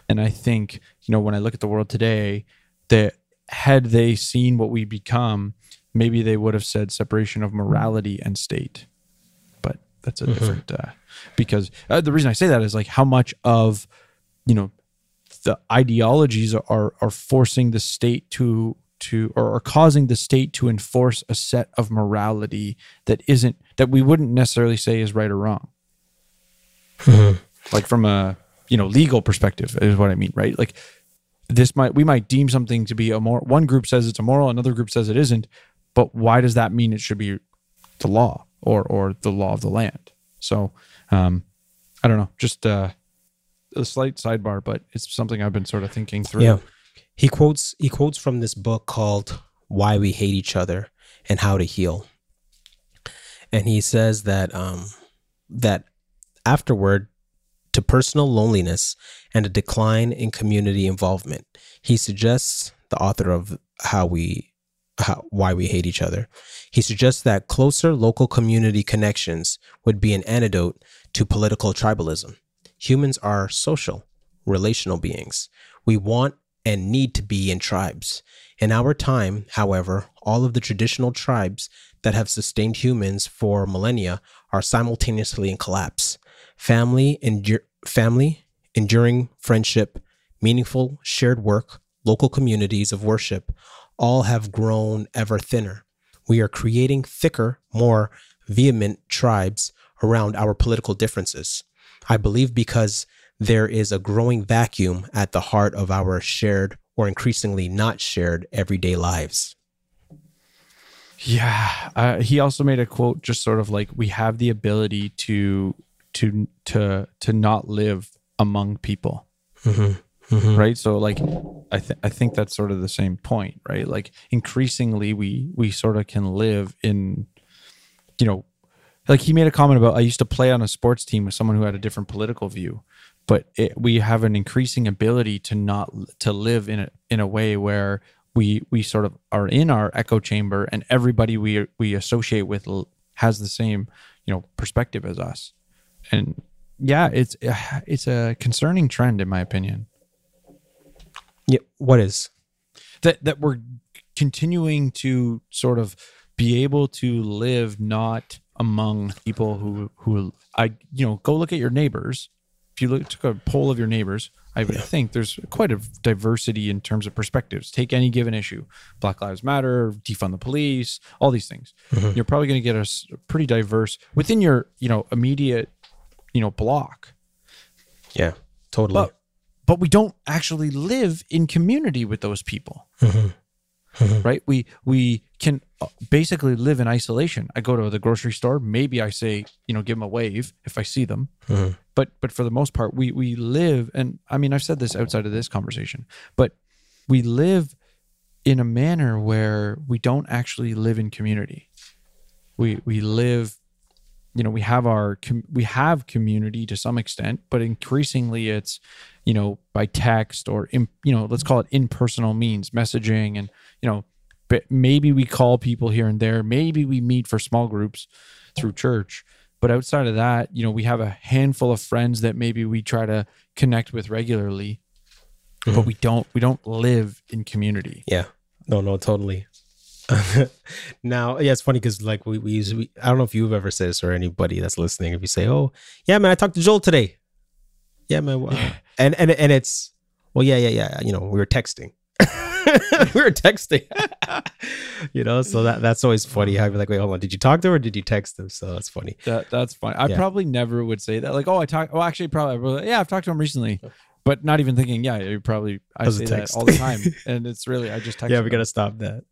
and I think you know when I look at the world today, that had they seen what we become, maybe they would have said separation of morality and state. But that's a mm-hmm. different uh, because uh, the reason I say that is like how much of you know the ideologies are are forcing the state to to or are causing the state to enforce a set of morality that isn't that we wouldn't necessarily say is right or wrong mm-hmm. like from a you know legal perspective is what i mean right like this might we might deem something to be a more one group says it's immoral another group says it isn't but why does that mean it should be the law or or the law of the land? So um i don't know just uh a slight sidebar but it's something i've been sort of thinking through.
Yeah. He quotes he quotes from this book called why we hate each other and how to heal. And he says that um that afterward to personal loneliness and a decline in community involvement. He suggests the author of how we how, why we hate each other. He suggests that closer local community connections would be an antidote to political tribalism. Humans are social, relational beings. We want and need to be in tribes. In our time, however, all of the traditional tribes that have sustained humans for millennia are simultaneously in collapse. Family, endur- family, enduring friendship, meaningful shared work, local communities of worship, all have grown ever thinner. We are creating thicker, more vehement tribes around our political differences. I believe because there is a growing vacuum at the heart of our shared or increasingly not shared everyday lives.
Yeah. Uh, he also made a quote just sort of like we have the ability to to to to not live among people.
Mm-hmm. Mm-hmm.
Right? So like I th- I think that's sort of the same point, right? Like increasingly we we sort of can live in you know like he made a comment about I used to play on a sports team with someone who had a different political view, but it, we have an increasing ability to not to live in a in a way where we we sort of are in our echo chamber and everybody we we associate with has the same you know perspective as us, and yeah, it's it's a concerning trend in my opinion
Yeah, what is?
that that we're continuing to sort of be able to live not among people who who I you know go look at your neighbors. If you look took a poll of your neighbors, I would think there's quite a diversity in terms of perspectives. Take any given issue, Black Lives Matter, defund the police, all these things. Mm-hmm. You're probably going to get a pretty diverse within your you know immediate you know block.
Yeah, totally.
But but we don't actually live in community with those people. Mm-hmm. Mm-hmm. Right? We we can uh, basically live in isolation. I go to the grocery store, maybe I say, you know, give them a wave if I see them. Mm-hmm. But but for the most part, we we live and I mean, I've said this outside of this conversation, but we live in a manner where we don't actually live in community. We we live you know we have our com- we have community to some extent but increasingly it's you know by text or in, you know let's call it impersonal means messaging and you know but maybe we call people here and there maybe we meet for small groups through church but outside of that you know we have a handful of friends that maybe we try to connect with regularly but mm-hmm. we don't we don't live in community
Yeah. No, no, totally. now, yeah, it's funny because like we, we use, we, I don't know if you've ever said this or anybody that's listening. If you say, "Oh, yeah, man, I talked to Joel today," yeah, man, wow. and and and it's, well, yeah, yeah, yeah, you know, we were texting, we were texting, you know, so that that's always funny. I'd be like, wait, hold on, did you talk to him or did you text him? So that's funny.
That that's fine. I
Yeah.
probably never would say that. Like, oh, I talk. Well, oh, actually, probably. well, Yeah, I've talked to him recently, but not even thinking. Yeah, you probably. I say that
text.
all the time, and it's really I just text.
yeah, we gotta stop that.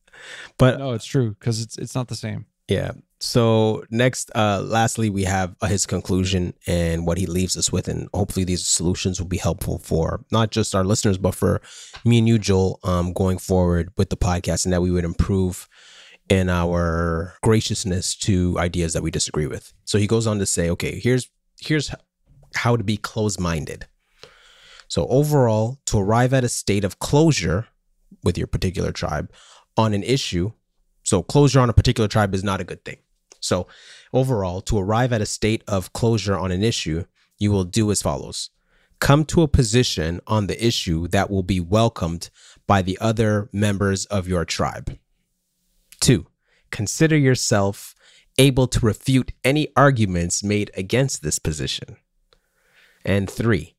But
No, it's true because it's it's not the same.
Yeah. So next, uh, lastly, we have uh, his conclusion and what he leaves us with, and hopefully these solutions will be helpful for not just our listeners, but for me and you, Joel, um, going forward with the podcast, and that we would improve in our graciousness to ideas that we disagree with. So he goes on to say, okay, here's here's how to be closed-minded. So overall, to arrive at a state of closure with your particular tribe on an issue so closure on a particular tribe is not a good thing. So overall, to arrive at a state of closure on an issue, you will do as follows. Come to a position on the issue that will be welcomed by the other members of your tribe. Two, consider yourself able to refute any arguments made against this position. And three,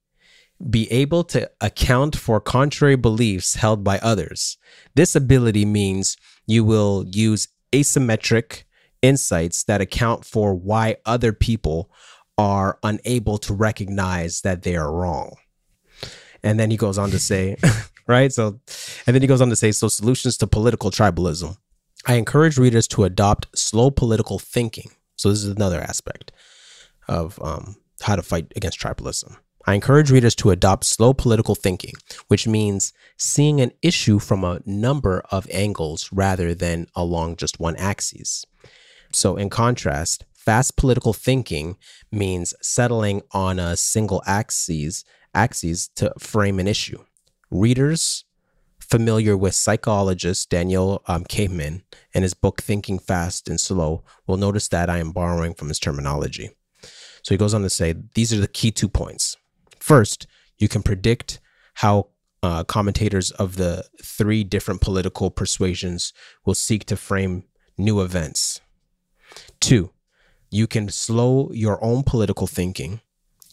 be able to account for contrary beliefs held by others. This ability means you will use asymmetric insights that account for why other people are unable to recognize that they are wrong. And then he goes on to say, right? So, and then he goes on to say, so solutions to political tribalism. I encourage readers to adopt slow political thinking. So, this is another aspect of um, how to fight against tribalism. I encourage readers to adopt slow political thinking, which means seeing an issue from a number of angles rather than along just one axis. So, in contrast, fast political thinking means settling on a single axis, axis to frame an issue. Readers familiar with psychologist Daniel um, Kahneman and his book Thinking Fast and Slow will notice that I am borrowing from his terminology. So he goes on to say these are the key two points. First, you can predict how uh, commentators of the three different political persuasions will seek to frame new events. Two, you can slow your own political thinking.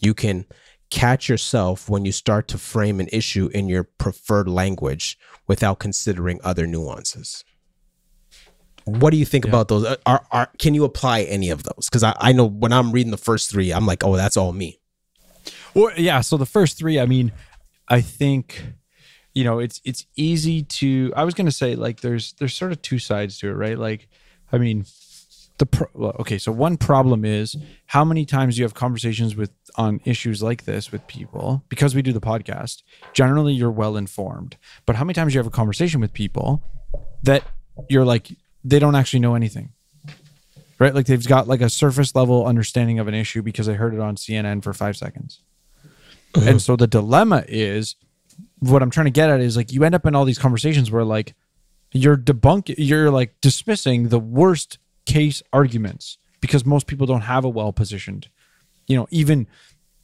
You can catch yourself when you start to frame an issue in your preferred language without considering other nuances. What do you think about those? Uh, are, are can you apply any of those? Because I, I know when I'm reading the first three, I'm like, oh, that's all me.
Well, yeah. So the first three, I mean, I think, you know, it's it's easy to. I was gonna say like there's there's sort of two sides to it, right? Like, I mean, the pro, okay. So one problem is how many times you have conversations with on issues like this with people because we do the podcast. Generally, you're well informed, but how many times you have a conversation with people that you're like they don't actually know anything right? Like they've got like a surface level understanding of an issue because they heard it on CNN for five seconds. Uh-huh. And so the dilemma is what I'm trying to get at is like you end up in all these conversations where like you're debunking you're like dismissing the worst case arguments because most people don't have a well positioned, you know, even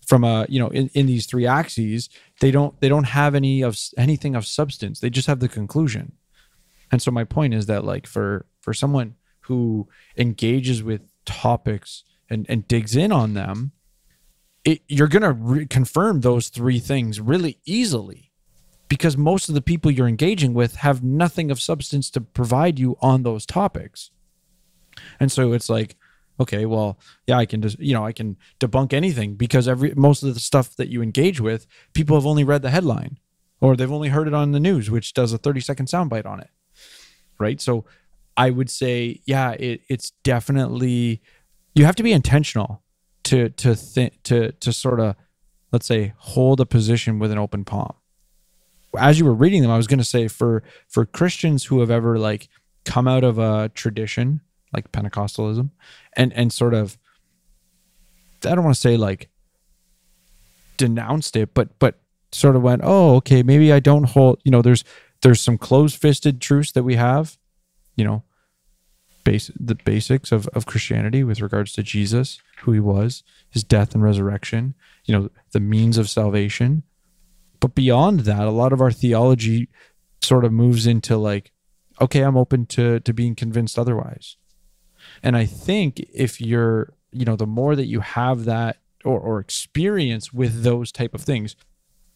from a you know in, in these three axes they don't they don't have any of anything of substance. They just have the conclusion. And so my point is that like for for someone who engages with topics and and digs in on them it, you're going to re- confirm those three things really easily because most of the people you're engaging with have nothing of substance to provide you on those topics and so it's like okay well yeah i can just you know i can debunk anything because every most of the stuff that you engage with people have only read the headline or they've only heard it on the news which does a 30 second soundbite on it right? So i would say yeah it, it's definitely you have to be intentional to to think to to sort of let's say hold a position with an open palm. As you were reading them i was going to say for for christians who have ever like come out of a tradition like pentecostalism and and sort of i don't want to say like denounced it but but sort of went oh okay maybe i don't hold you know there's there's some closed-fisted truths that we have you know base the basics of, of christianity with regards to jesus who he was his death and resurrection you know the means of salvation. But beyond that a lot of our theology sort of moves into like okay i'm open to to being convinced otherwise and i think if you're you know the more that you have that or, or experience with those type of things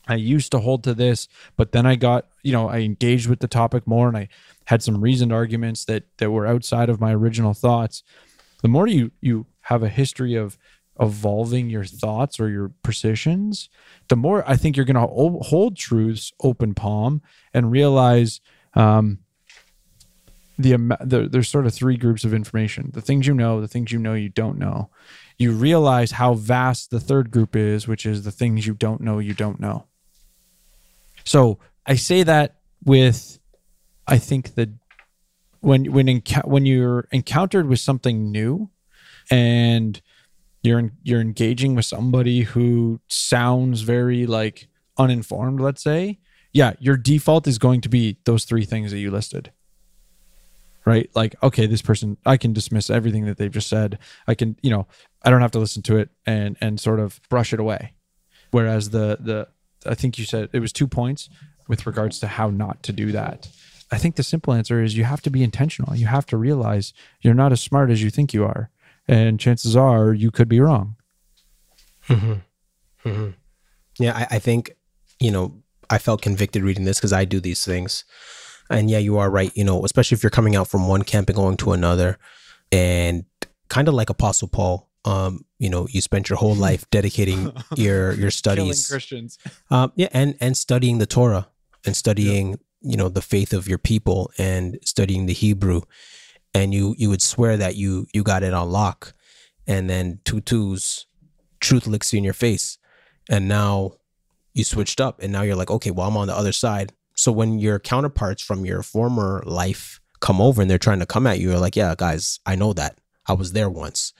I used to hold to this, but then I got, you know, I engaged with the topic more and I had some reasoned arguments that that were outside of my original thoughts. The more you you have a history of evolving your thoughts or your positions, the more I think you're going to hold truths open palm and realize um, the, the there's sort of three groups of information: the things you know, the things you know you don't know. You realize how vast the third group is, which is the things you don't know you don't know. So I say that with, I think that when when when you're encountered with something new, and you're you're engaging with somebody who sounds very like uninformed, let's say, yeah, your default is going to be those three things that you listed. Right? Like, okay, this person, I can dismiss everything that they've just said. I can, you know, I don't have to listen to it and and sort of brush it away. Whereas the the I think you said it was two points with regards to how not to do that. I think the simple answer is you have to be intentional. You have to realize you're not as smart as you think you are. And chances are you could be wrong.
Mm-hmm. Mm-hmm. Yeah, I, I, think, you know, I felt convicted reading this because I do these things. And yeah, you are right. You know, especially if you're coming out from one camp and going to another. And kind of like Apostle Paul, um, you know, you spent your whole life dedicating your your studies,
Killing Christians,
um, yeah, and and studying the Torah and studying, you know, the faith of your people and studying the Hebrew, and you you would swear that you you got it on lock, and then Tutu's truth licks you in your face, and now you switched up, and now you're like, okay, well, I'm on the other side. So when your counterparts from your former life come over and they're trying to come at you, you're like, yeah, guys, I know that. I was there once.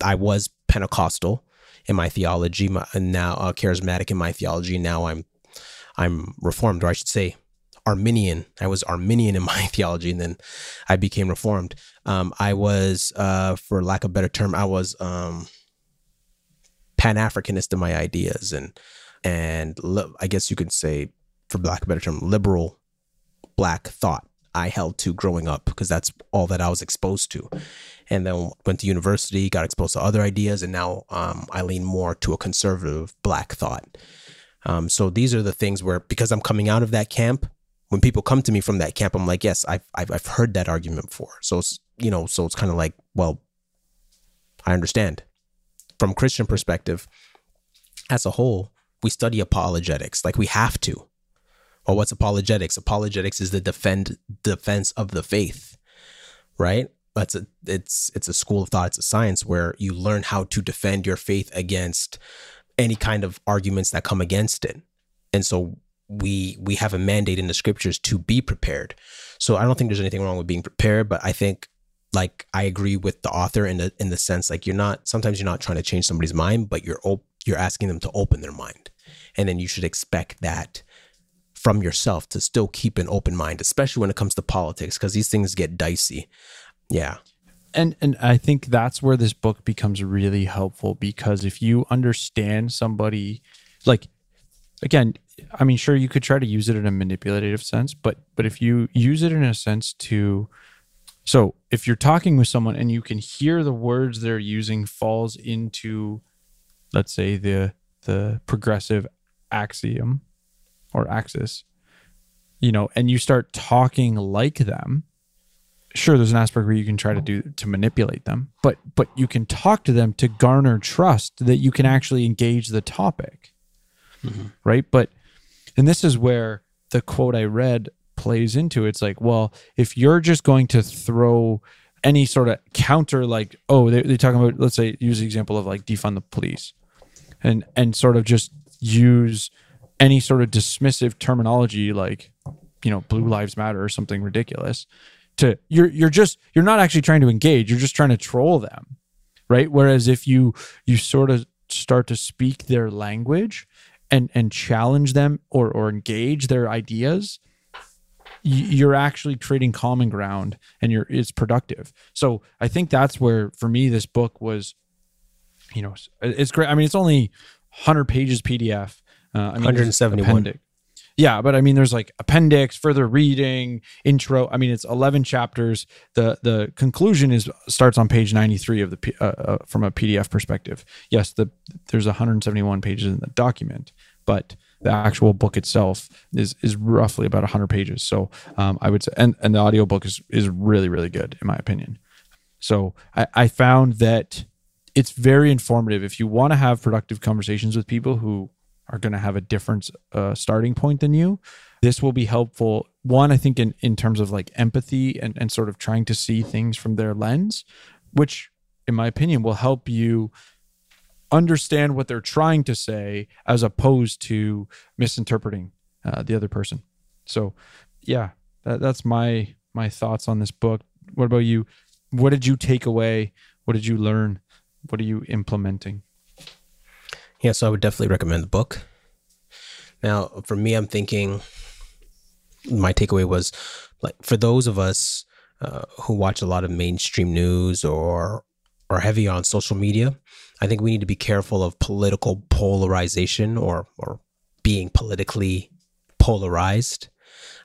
I was Pentecostal in my theology, my, now uh, charismatic in my theology. Now I'm I'm reformed, or I should say Arminian. I was Arminian in my theology, and then I became reformed. Um, I was, uh, for lack of a better term, I was um, Pan Africanist in my ideas, and and I guess you could say for lack of a better term, liberal black thought I held to growing up because that's all that I was exposed to. And then went to university, got exposed to other ideas, and now um, I lean more to a conservative black thought. Um, so these are the things where, because I'm coming out of that camp, when people come to me from that camp, I'm like, yes, I've I've, I've heard that argument before. So it's you know, so it's kind of like, well, I understand. From Christian perspective, as a whole, we study apologetics like we have to. Well, what's apologetics? Apologetics is the defend defense of the faith, right? That's a it's it's a school of thought, it's a science where you learn how to defend your faith against any kind of arguments that come against it. And so we we have a mandate in the scriptures to be prepared. So I don't think there's anything wrong with being prepared, but I think like I agree with the author in the in the sense like you're not sometimes you're not trying to change somebody's mind, but you're op- you're asking them to open their mind. And then you should expect that from yourself to still keep an open mind, especially when it comes to politics, because these things get dicey. Yeah.
And and I think that's where this book becomes really helpful because if you understand somebody like again, I mean sure you could try to use it in a manipulative sense, but but if you use it in a sense to so if you're talking with someone and you can hear the words they're using falls into let's say the the progressive axiom or axis, you know, and you start talking like them, sure there's an aspect where you can try to do to manipulate them, but but you can talk to them to garner trust that you can actually engage the topic. Mm-hmm. Right? But and this is where the quote I read plays into it's like, well, if you're just going to throw any sort of counter like, oh, they, they're talking about let's say use the example of like defund the police and and sort of just use any sort of dismissive terminology like you know blue lives matter or something ridiculous to you're you're just you're not actually trying to engage you're just trying to troll them right? Whereas if you you sort of start to speak their language and and challenge them or or engage their ideas you're actually creating common ground and you're it's productive. So i think that's where for me this book was you know it's great. I mean it's only 100 pages pdf
uh, I mean, 171.
Yeah, but I mean, there's like appendix, further reading, intro. I mean, it's 11 chapters. The the conclusion is starts on page 93 of the uh, uh, from a PDF perspective. Yes, the there's 171 pages in the document, but the actual book itself is is roughly about 100 pages. So um, I would say, and and the audiobook is is really really good in my opinion. So I, I found that it's very informative if you want to have productive conversations with people who are going to have a different uh, starting point than you. This will be helpful. One, I think, in, in terms of like empathy and, and sort of trying to see things from their lens, which, in my opinion, will help you understand what they're trying to say as opposed to misinterpreting uh, the other person. So, yeah, that, that's my my thoughts on this book. What about you? What did you take away? What did you learn? What are you implementing?
Yeah, so I would definitely recommend the book. Now, for me, I'm thinking my takeaway was like for those of us uh, who watch a lot of mainstream news or are heavy on social media, I think we need to be careful of political polarization or or being politically polarized.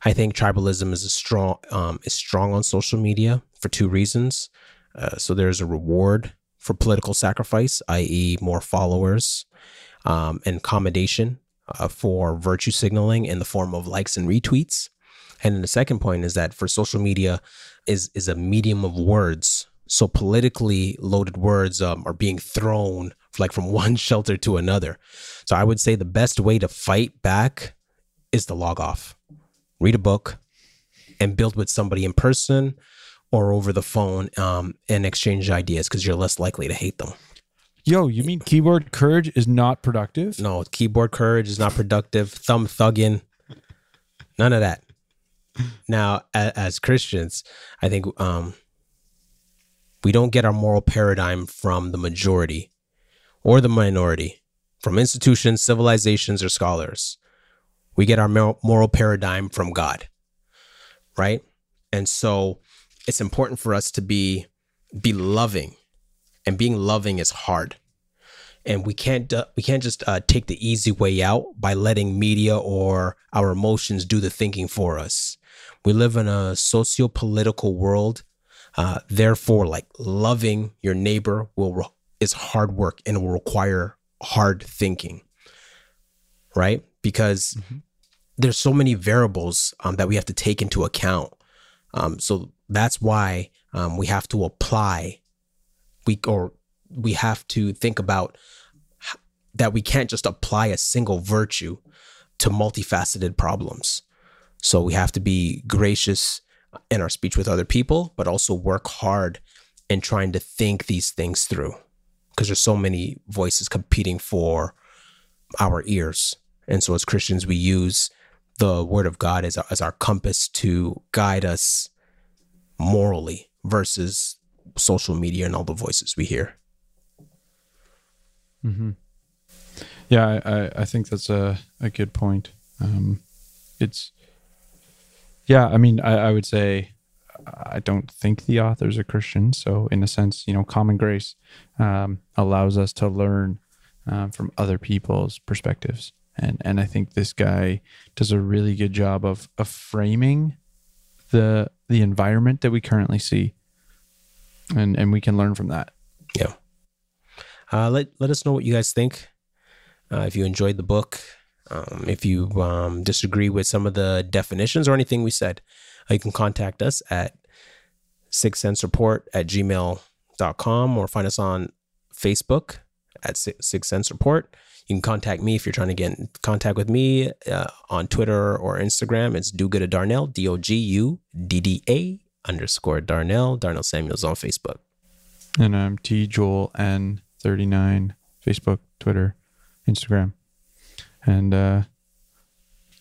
I think tribalism is strong um, is strong on social media for two reasons. Uh, so there's a reward for political sacrifice, i.e., more followers, um, and accommodation uh, for virtue signaling in the form of likes and retweets. And then the second point is that for social media is is a medium of words. So politically loaded words um, are being thrown like from one shelter to another. So I would say the best way to fight back is to log off, read a book, and build with somebody in person or over the phone um, and exchange ideas because you're less likely to hate them.
Yo, you mean keyboard courage is not productive?
No, keyboard courage is not productive. Thumb thugging, none of that. Now, as, as Christians, I think um, we don't get our moral paradigm from the majority or the minority, from institutions, civilizations, or scholars. We get our moral paradigm from God, right? And so it's important for us to be be loving and being loving is hard and we can't uh, we can't just uh, take the easy way out by letting media or our emotions do the thinking for us. We live in a socio-political world. Uh, therefore, like loving your neighbor will re- is hard work and will require hard thinking, right? Because there's so many variables um, that we have to take into account. Um, so that's why um, we have to apply we or we have to think about that we can't just apply a single virtue to multifaceted problems. So we have to be gracious in our speech with other people, but also work hard in trying to think these things through because there's so many voices competing for our ears. And so as Christians, we use the word of God as our, as our compass to guide us morally versus social media and all the voices we hear.
Yeah, I, I, think that's a, a good point. Um, it's, yeah, I mean, I, I would say I don't think the author's a Christian. So, in a sense, you know, common grace um, allows us to learn um, from other people's perspectives. And, and I think this guy does a really good job of, of framing the the environment that we currently see, and and we can learn from that.
Yeah. Uh, let let us know what you guys think. Uh, if you enjoyed the book, um, if you um, disagree with some of the definitions or anything we said, uh, you can contact us at six cents report at gmail.com or find us on Facebook at Si- six cents report. You can contact me if you're trying to get in contact with me uh, on Twitter or Instagram. It's do good Darnell, D O G U D D A underscore Darnell. Darnell Samuels on Facebook.
And I'm T Joel N thirty nine, Facebook, Twitter, Instagram, and uh,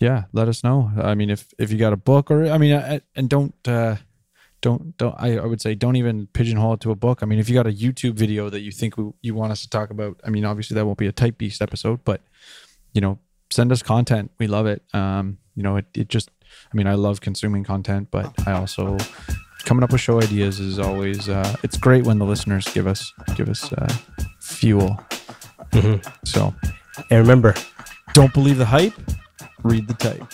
yeah, let us know. I mean, if if you got a book or I mean, and don't uh, don't don't I, I would say don't even pigeonhole it to a book. I mean, if you got a YouTube video that you think we, you want us to talk about, I mean, obviously that won't be a type beast episode, but you know, send us content. We love it. Um, you know, it it just I mean, I love consuming content, but I also coming up with show ideas is always uh, it's great when the listeners give us give us uh, fuel. So
And remember,
don't believe the hype, read the type.